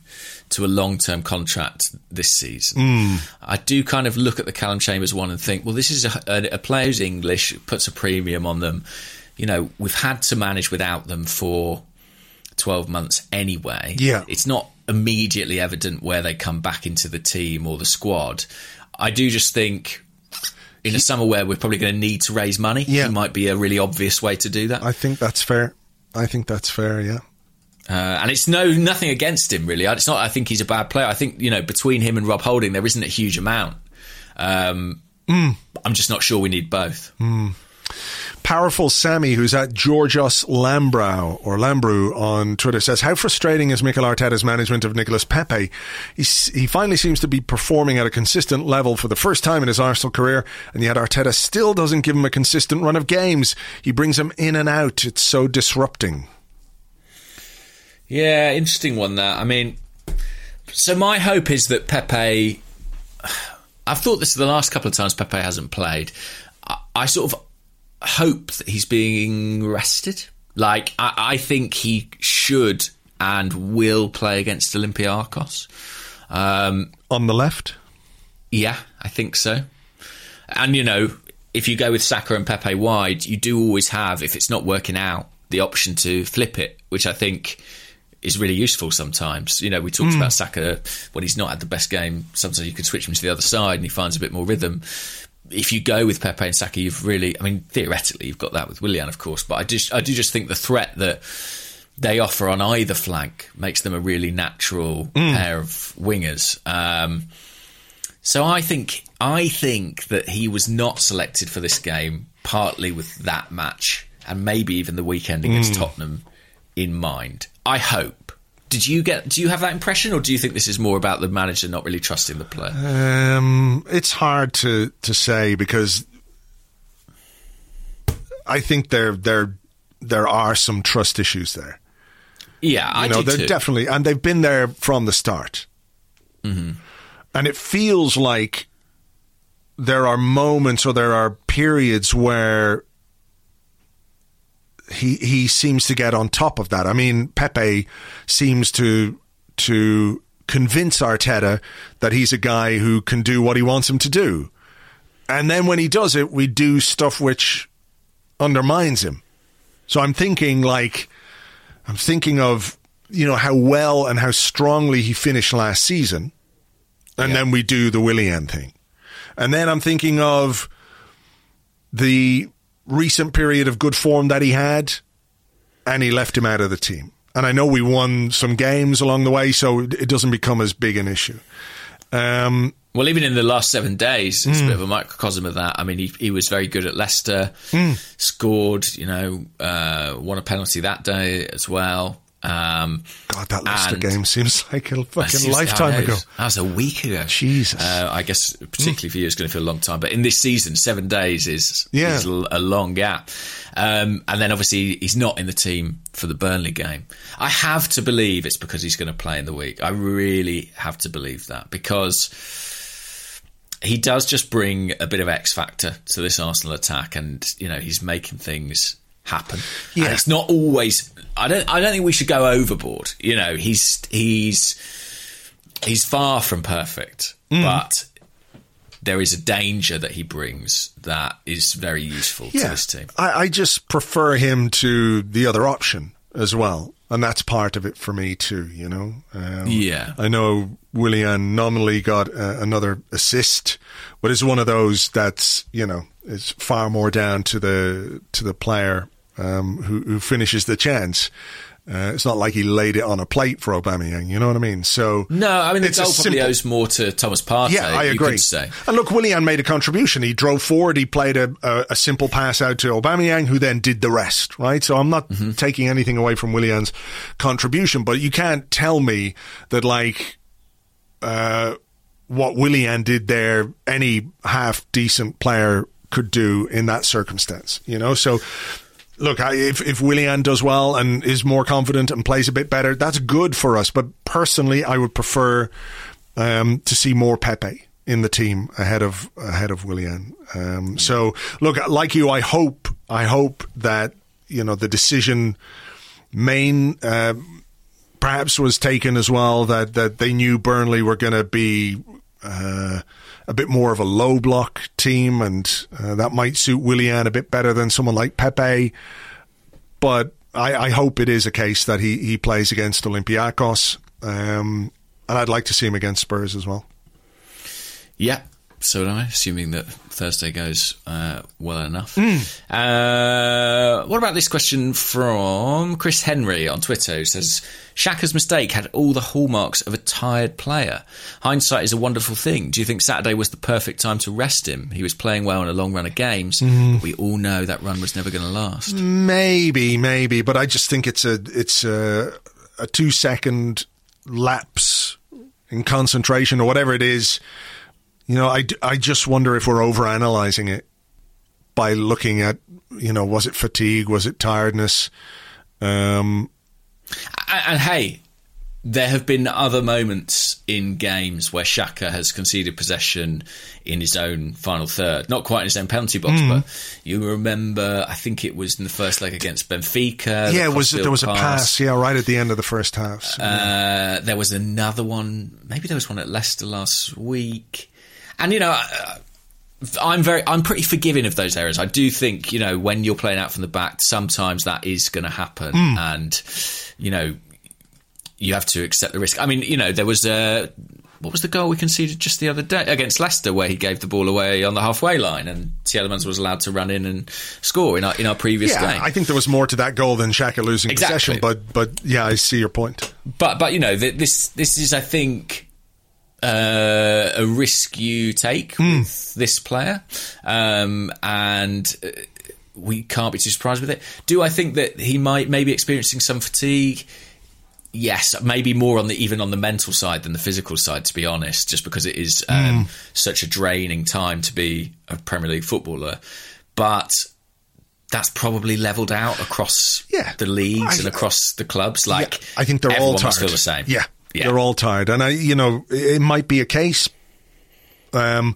Speaker 3: to a long term contract this season, I do kind of look at the Callum Chambers one and think, well, this is a, a, a player who's English, puts a premium on them. You know, we've had to manage without them for 12 months anyway.
Speaker 2: Yeah.
Speaker 3: It's not immediately evident where they come back into the team or the squad. I do just think. In a summer where we're probably going to need to raise money,
Speaker 2: Yeah.
Speaker 3: it might be a really obvious way to do that.
Speaker 2: I think that's fair. I think that's fair. Yeah.
Speaker 3: Uh, and it's no nothing against him really. It's not. I think he's a bad player. I think you know between him and Rob Holding there isn't a huge amount. Um, I'm just not sure we need both.
Speaker 2: Powerful Sammy, who's at Georgios Lambrou or Lambrou on Twitter, says, "How frustrating is Mikel Arteta's management of Nicolas Pepe? He's, he finally seems to be performing at a consistent level for the first time in his Arsenal career, and yet Arteta still doesn't give him a consistent run of games. He brings him in and out. It's so disrupting."
Speaker 3: Yeah, interesting one. That I mean, so my hope is that Pepe. I've thought this the last couple of times Pepe hasn't played. I, I sort of hope that he's being rested. Like I, I think he should and will play against Olympiacos. Um,
Speaker 2: On the left,
Speaker 3: Yeah, I think so. And you know, if you go with Saka and Pepe wide, you do always have, if it's not working out, the option to flip it, which I think is really useful sometimes. You know, we talked about Saka when he's not had the best game. Sometimes you can switch him to the other side and he finds a bit more rhythm. If you go with Pepe and Saka, you've really, I mean, theoretically, you've got that with Willian, of course, but I just, I do just think the threat that they offer on either flank makes them a really natural pair of wingers. Um, so I think I think that he was not selected for this game partly with that match and maybe even the weekend against Tottenham in mind. I hope. Did you get? Do you have that impression, or do you think this is more about the manager not really trusting the player?
Speaker 2: Um, it's hard to, to say because I think there there there are some trust issues there.
Speaker 3: yeah, I
Speaker 2: you know, they're
Speaker 3: too.
Speaker 2: definitely, and they've been there from the start.
Speaker 3: Mm-hmm.
Speaker 2: And it feels like there are moments or there are periods where he he seems to get on top of that. I mean, Pepe seems to to convince Arteta that he's a guy who can do what he wants him to do. And then when he does it, we do stuff which undermines him. So I'm thinking like I'm thinking of you know how well and how strongly he finished last season, and then we do the Willian thing, and then I'm thinking of the recent period of good form that he had, and he left him out of the team. And I know we won some games along the way, so it doesn't become as big an issue. Um,
Speaker 3: Well, even in the last seven days, it's a bit of a microcosm of that. I mean, he, he was very good at Leicester, scored, you know, uh, won a penalty that day as well. Um,
Speaker 2: God, that Leicester game seems like a fucking lifetime ago.
Speaker 3: That was a week ago.
Speaker 2: Jesus.
Speaker 3: Uh, I guess particularly for you, it's going to feel a long time. But in this season, seven days is,
Speaker 2: Yeah.
Speaker 3: is a long gap. Um, and then obviously he's not in the team for the Burnley game. I have to believe it's because he's going to play in the week. I really have to believe that because he does just bring a bit of X factor to this Arsenal attack, and you know he's making things happen.
Speaker 2: Yeah.
Speaker 3: And it's not always. I don't. I don't think we should go overboard. You know, he's he's he's far from perfect,
Speaker 2: Mm.
Speaker 3: but there is a danger that he brings that is very useful to this team.
Speaker 2: I, I just prefer him to the other option as well. And that's part of it for me too, you know. Um,
Speaker 3: Yeah.
Speaker 2: I know Willian nominally got uh, another assist, but it's one of those that's you know is far more down to the to the player um, who, who finishes the chance. Uh, it's not like he laid it on a plate for Aubameyang. You know what I mean? So
Speaker 3: no, I mean the
Speaker 2: it's
Speaker 3: goal probably
Speaker 2: simple-
Speaker 3: owes more to Thomas Partey.
Speaker 2: Yeah, I
Speaker 3: you
Speaker 2: agree.
Speaker 3: could say.
Speaker 2: And look, Willian made a contribution. He drove forward. He played a, a, a simple pass out to Aubameyang, who then did the rest. Right. So I'm not
Speaker 3: Mm-hmm.
Speaker 2: taking anything away from Willian's contribution, but you can't tell me that like uh, what Willian did there, any half decent player could do in that circumstance. You know, so. Look, I, if if Willian does well and is more confident and plays a bit better, that's good for us. But personally, I would prefer um, to see more Pepe in the team ahead of ahead of Willian. Um, so, look, like you, I hope I hope that you know the decision main uh, perhaps was taken as well that that they knew Burnley were going to be. Uh, a bit more of a low block team, and uh, that might suit Willian a bit better than someone like Pepe. But I, I hope it is a case that he, he plays against Olympiacos, um, and I'd like to see him against Spurs as well.
Speaker 3: Yeah, so do I, assuming that Thursday goes uh, well enough.
Speaker 2: Hmm.
Speaker 3: Uh, what about this question from Chris Henry on Twitter, who says Xhaka's mistake had all the hallmarks of a tired player. Hindsight is a wonderful thing. Do you think Saturday was the perfect time to rest him? He was playing well in a long run of games,
Speaker 2: Hmm.
Speaker 3: but we all know that run was never going to last.
Speaker 2: Maybe, maybe, but I just think it's a it's a, a two second lapse in concentration or whatever it is. You know, I, I just wonder if we're over analyzing it by looking at you know was it fatigue, was it tiredness. Um,
Speaker 3: And, and hey, there have been other moments in games where Xhaka has conceded possession in his own final third, not quite in his own penalty box,
Speaker 2: Hmm.
Speaker 3: but you remember, I think it was in the first leg against Benfica.
Speaker 2: yeah,
Speaker 3: the
Speaker 2: was there was a pass, yeah, right at the end of the first half. So,
Speaker 3: Uh, there was another one. Maybe there was one at Leicester last week. And you know, uh, I'm very, I'm pretty forgiving of those errors. I do think you know when you're playing out from the back, sometimes that is going to happen,
Speaker 2: Hmm.
Speaker 3: and you know you have to accept the risk. I mean, you know, there was a. What was the goal we conceded just the other day against Leicester, where he gave the ball away on the halfway line, and Tielemans was allowed to run in and score in our in our previous
Speaker 2: yeah,
Speaker 3: game.
Speaker 2: I think there was more to that goal than Xhaka losing
Speaker 3: Exactly.
Speaker 2: possession. But but yeah, I see your point.
Speaker 3: but but you know th- this this is I think uh, a risk you take
Speaker 2: Hmm.
Speaker 3: with this player, um, and uh, we can't be too surprised with it. Do I think that he might maybe experiencing some fatigue? Yes, maybe more on the even on the mental side than the physical side, to be honest. Just because it is um,
Speaker 2: Hmm.
Speaker 3: such a draining time to be a Premier League footballer, but that's probably leveled out across
Speaker 2: Yeah.
Speaker 3: the leagues
Speaker 2: I-
Speaker 3: and across the clubs. Like
Speaker 2: I think they're all tired.
Speaker 3: must feel the same.
Speaker 2: Yeah,
Speaker 3: Yeah.
Speaker 2: they're all tired, and I, you know, it might be a case. Um,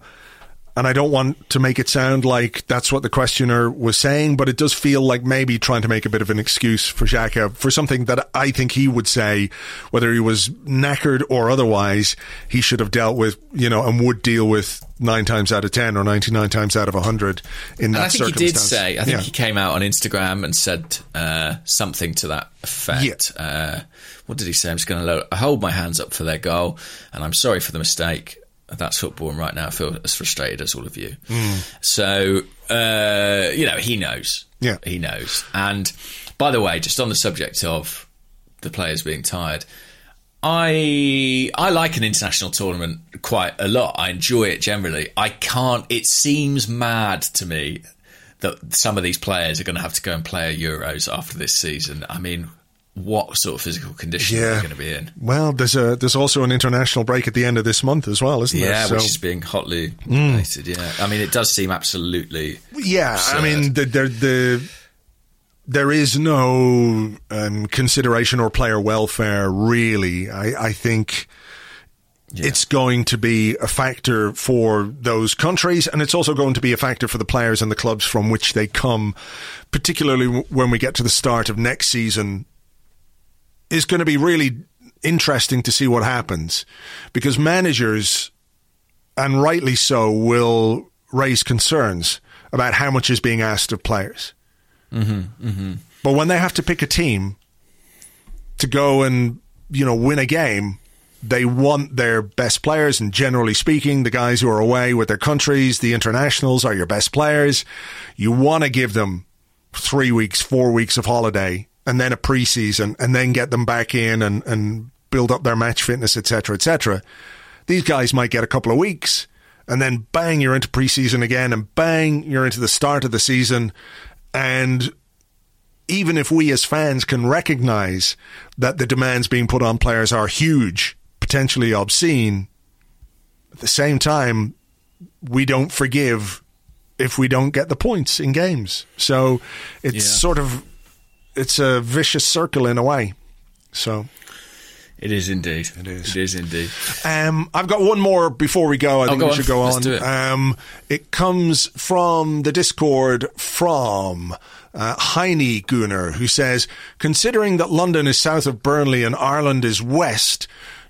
Speaker 2: and I don't want to make it sound like that's what the questioner was saying, but it does feel like maybe trying to make a bit of an excuse for Xhaka for something that I think he would say, whether he was knackered or otherwise, he should have dealt with, you know, and would deal with nine times out of ten or ninety nine times out of hundred in
Speaker 3: And
Speaker 2: that
Speaker 3: I think he did say, I think
Speaker 2: Yeah.
Speaker 3: he came out on Instagram and said uh, something to that effect. Uh, what did he say? I'm just going to hold my hands up for their goal, and I'm sorry for the mistake. That's football, and right now I feel as frustrated as all of you.
Speaker 2: Hmm.
Speaker 3: So, uh, you know, he knows.
Speaker 2: Yeah.
Speaker 3: He knows. And by the way, just on the subject of the players being tired, I I like an international tournament quite a lot. I enjoy it generally. I can't. It seems mad to me that some of these players are going to have to go and play a Euros after this season. I mean, what sort of physical condition
Speaker 2: Yeah.
Speaker 3: they going to be in?
Speaker 2: Well, there's a there's also an international break at the end of this month as well, isn't there?
Speaker 3: Yeah,
Speaker 2: So-
Speaker 3: which is being hotly debated. Yeah, I mean, it does seem absolutely.
Speaker 2: Yeah, I mean, the, the, the, there is no um, consideration or player welfare, really. I, I think it's going to be a factor for those countries, and it's also going to be a factor for the players and the clubs from which they come, particularly w- when we get to the start of next season. Is going to be really interesting to see what happens because managers and rightly so, will raise concerns about how much is being asked of players. Mm-hmm, But when they have to pick a team to go and you know win a game, they want their best players. And generally speaking, the guys who are away with their countries, the internationals, are your best players. You want to give them three weeks, four weeks of holiday and then a preseason and then get them back in and, and build up their match fitness, etc., etc. These guys might get a couple of weeks and then bang, you're into preseason again and bang, you're into the start of the season. And even if we as fans can recognize that the demands being put on players are huge, potentially obscene, at the same time, we don't forgive if we don't get the points in games. So it's
Speaker 3: Yeah.
Speaker 2: sort of it's a vicious circle in a way. So
Speaker 3: It is indeed.
Speaker 2: It is.
Speaker 3: It is indeed.
Speaker 2: um, I've got one more before we go. I think
Speaker 3: go
Speaker 2: we
Speaker 3: on.
Speaker 2: should go
Speaker 3: Let's
Speaker 2: on.
Speaker 3: it.
Speaker 2: Um, it comes from the Discord from uh, Heine Gunner, who says, considering that London is south of Burnley and Ireland is west,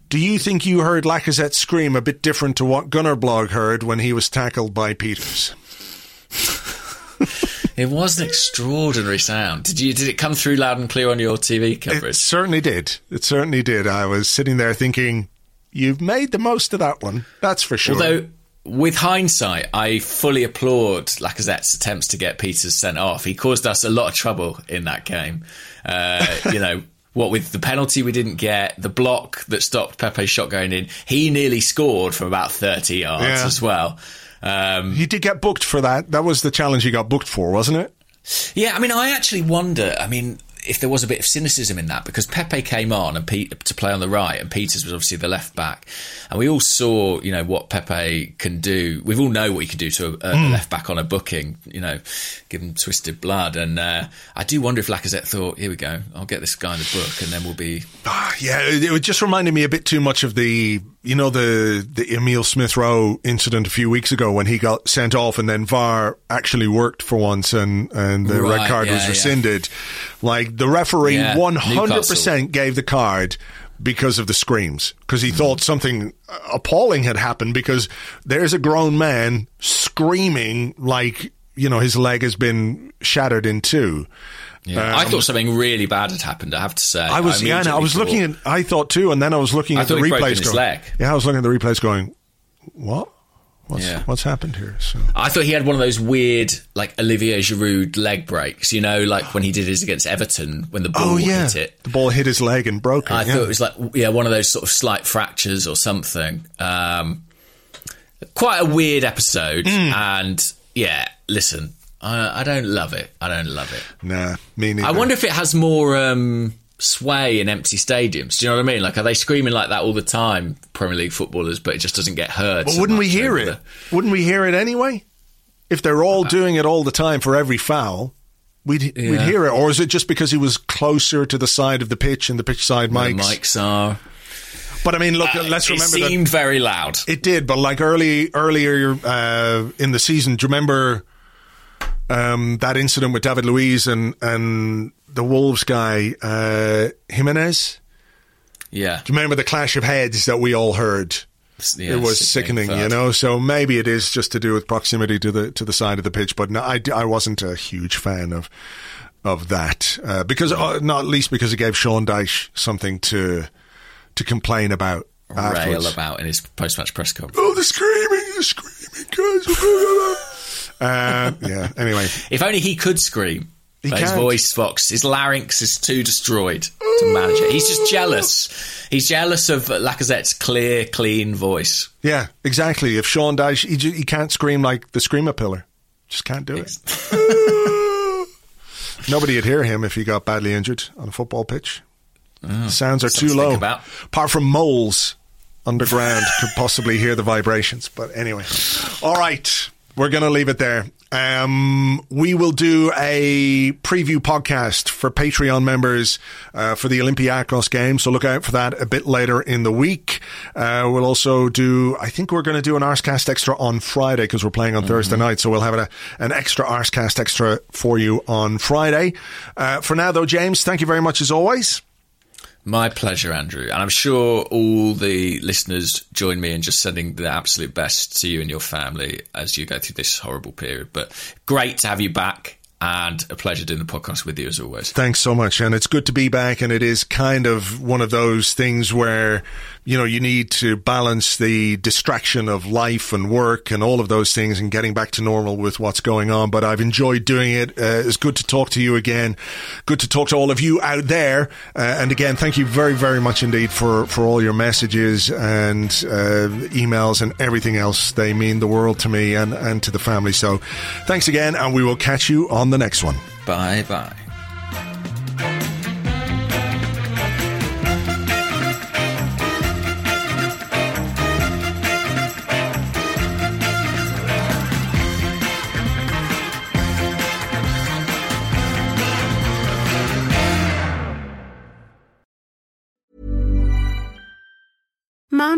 Speaker 2: do you think you heard Lacazette scream a bit different to what Gunnerblog heard when he was tackled by Pieters?
Speaker 3: It was an extraordinary sound. Did you? Did it come through loud and clear on your TV coverage?
Speaker 2: It certainly did. It certainly did. I was sitting there thinking, you've made the most of that one. That's for sure.
Speaker 3: Although, with hindsight, I fully applaud Lacazette's attempts to get Pieters sent off. He caused us a lot of trouble in that game. Uh, you know, what with the penalty we didn't get, the block that stopped Pepe's shot going in, he nearly scored from about 30 yards
Speaker 2: Yeah.
Speaker 3: as well. Um,
Speaker 2: he did get booked for that. That was the challenge he got booked for, wasn't it?
Speaker 3: Yeah, I mean, I actually wonder. I mean, if there was a bit of cynicism in that because Pepe came on and Pete, to play on the right, and Pieters was obviously the left back, and we all saw, you know, what Pepe can do. We all know what he can do to a, a left back on a booking. You know, give him twisted blood, and uh, I do wonder if Lacazette thought, "Here we go, I'll get this guy in the book, and then we'll be."
Speaker 2: Ah, yeah, it, it just reminded me a bit too much of the, you know, the the Emile Smith Rowe incident a few weeks ago when he got sent off and then VAR actually worked for once and and the red card
Speaker 3: yeah,
Speaker 2: was
Speaker 3: yeah.
Speaker 2: rescinded. Like the referee,
Speaker 3: Yeah,
Speaker 2: one hundred
Speaker 3: Newcastle.
Speaker 2: percent gave the card. Because of the screams, because he mm-hmm. thought something appalling had happened. Because there's a grown man screaming like you know his leg has been shattered in two.
Speaker 3: Yeah, I um, thought something really bad had happened. I have to say,
Speaker 2: I was yeah, no, I was looking at I thought too, and then I was looking
Speaker 3: I
Speaker 2: at the
Speaker 3: thought
Speaker 2: replays going,
Speaker 3: leg.
Speaker 2: Yeah, I was looking at the replays going, What? What's
Speaker 3: Yeah.
Speaker 2: what's happened here? So
Speaker 3: I thought he had one of those weird, like Olivier Giroud leg breaks. You know, like when he did his against Everton when the ball
Speaker 2: Oh yeah.
Speaker 3: hit it.
Speaker 2: The ball hit his leg and broke it.
Speaker 3: I
Speaker 2: yeah.
Speaker 3: thought it was like yeah, one of those sort of slight fractures or something. Um, quite a weird episode,
Speaker 2: Hmm.
Speaker 3: and yeah, listen, I, I don't love it. I don't love it.
Speaker 2: Nah, me neither.
Speaker 3: I wonder if it has more um, sway in empty stadiums. Do you know what I mean? Like, are they screaming like that all the time, Premier League footballers, but it just doesn't get heard?
Speaker 2: But
Speaker 3: so
Speaker 2: wouldn't we hear it?
Speaker 3: the-
Speaker 2: Wouldn't we hear it anyway? If they're all doing it all the time for every foul, we'd we'd hear it. Or is it just because he was closer to the side of the pitch and the pitch side
Speaker 3: the
Speaker 2: mics?
Speaker 3: mics are.
Speaker 2: But I mean, look, let's
Speaker 3: it
Speaker 2: remember that
Speaker 3: seemed very loud.
Speaker 2: It did, but like early earlier uh, in the season, do you remember um, that incident with David Luiz and and the Wolves guy uh, Jimenez?
Speaker 3: Yeah,
Speaker 2: Do you remember the clash of heads that we all heard?
Speaker 3: Yeah,
Speaker 2: it was sickening, you know. So maybe it is just to do with proximity to the to the side of the pitch. But no, I, I wasn't a huge fan of of that uh, because uh, not least because it gave Sean Dyche something to to complain about
Speaker 3: rail
Speaker 2: afterwards.
Speaker 3: about in his post-match press conference.
Speaker 2: Oh, the screaming, the screaming, guys. uh, yeah, anyway.
Speaker 3: If only he could scream.
Speaker 2: He
Speaker 3: but his
Speaker 2: can't.
Speaker 3: voice box, his larynx is too destroyed to manage it. He's just jealous. He's jealous of Lacazette's clear, clean voice.
Speaker 2: Yeah, exactly. If Sean Dyche, he, ju- he can't scream like the Screamer Pillar. Just can't do it. Nobody would hear him if he got badly injured on a football pitch. Sounds are too low. Apart from moles underground could possibly hear the vibrations. But anyway. All right. We're going to leave it there. Um, we will do a preview podcast for Patreon members uh, for the Olympiacos game, so look out for that a bit later in the week. Uh, we'll also do, I think we're going to do an Arsecast Extra on Friday because we're playing on Thursday night, so we'll have a, an extra Arsecast Extra for you on Friday. Uh, for now, though, James, thank you very much as always.
Speaker 3: My pleasure, Andrew. And I'm sure all the listeners join me in just sending the absolute best to you and your family as you go through this horrible period. But great to have you back and a pleasure doing the podcast with you as always.
Speaker 2: Thanks so much. And it's good to be back. And it is kind of one of those things where you know, you need to balance the distraction of life and work and all of those things and getting back to normal with what's going on. But I've enjoyed doing it. Uh, it's good to talk to you again. Good to talk to all of you out there. Uh, and again, thank you very, very much indeed for, for all your messages and uh, emails and everything else. They mean the world to me and, and to the family. So thanks again. And we will catch you on the next one.
Speaker 3: Bye bye.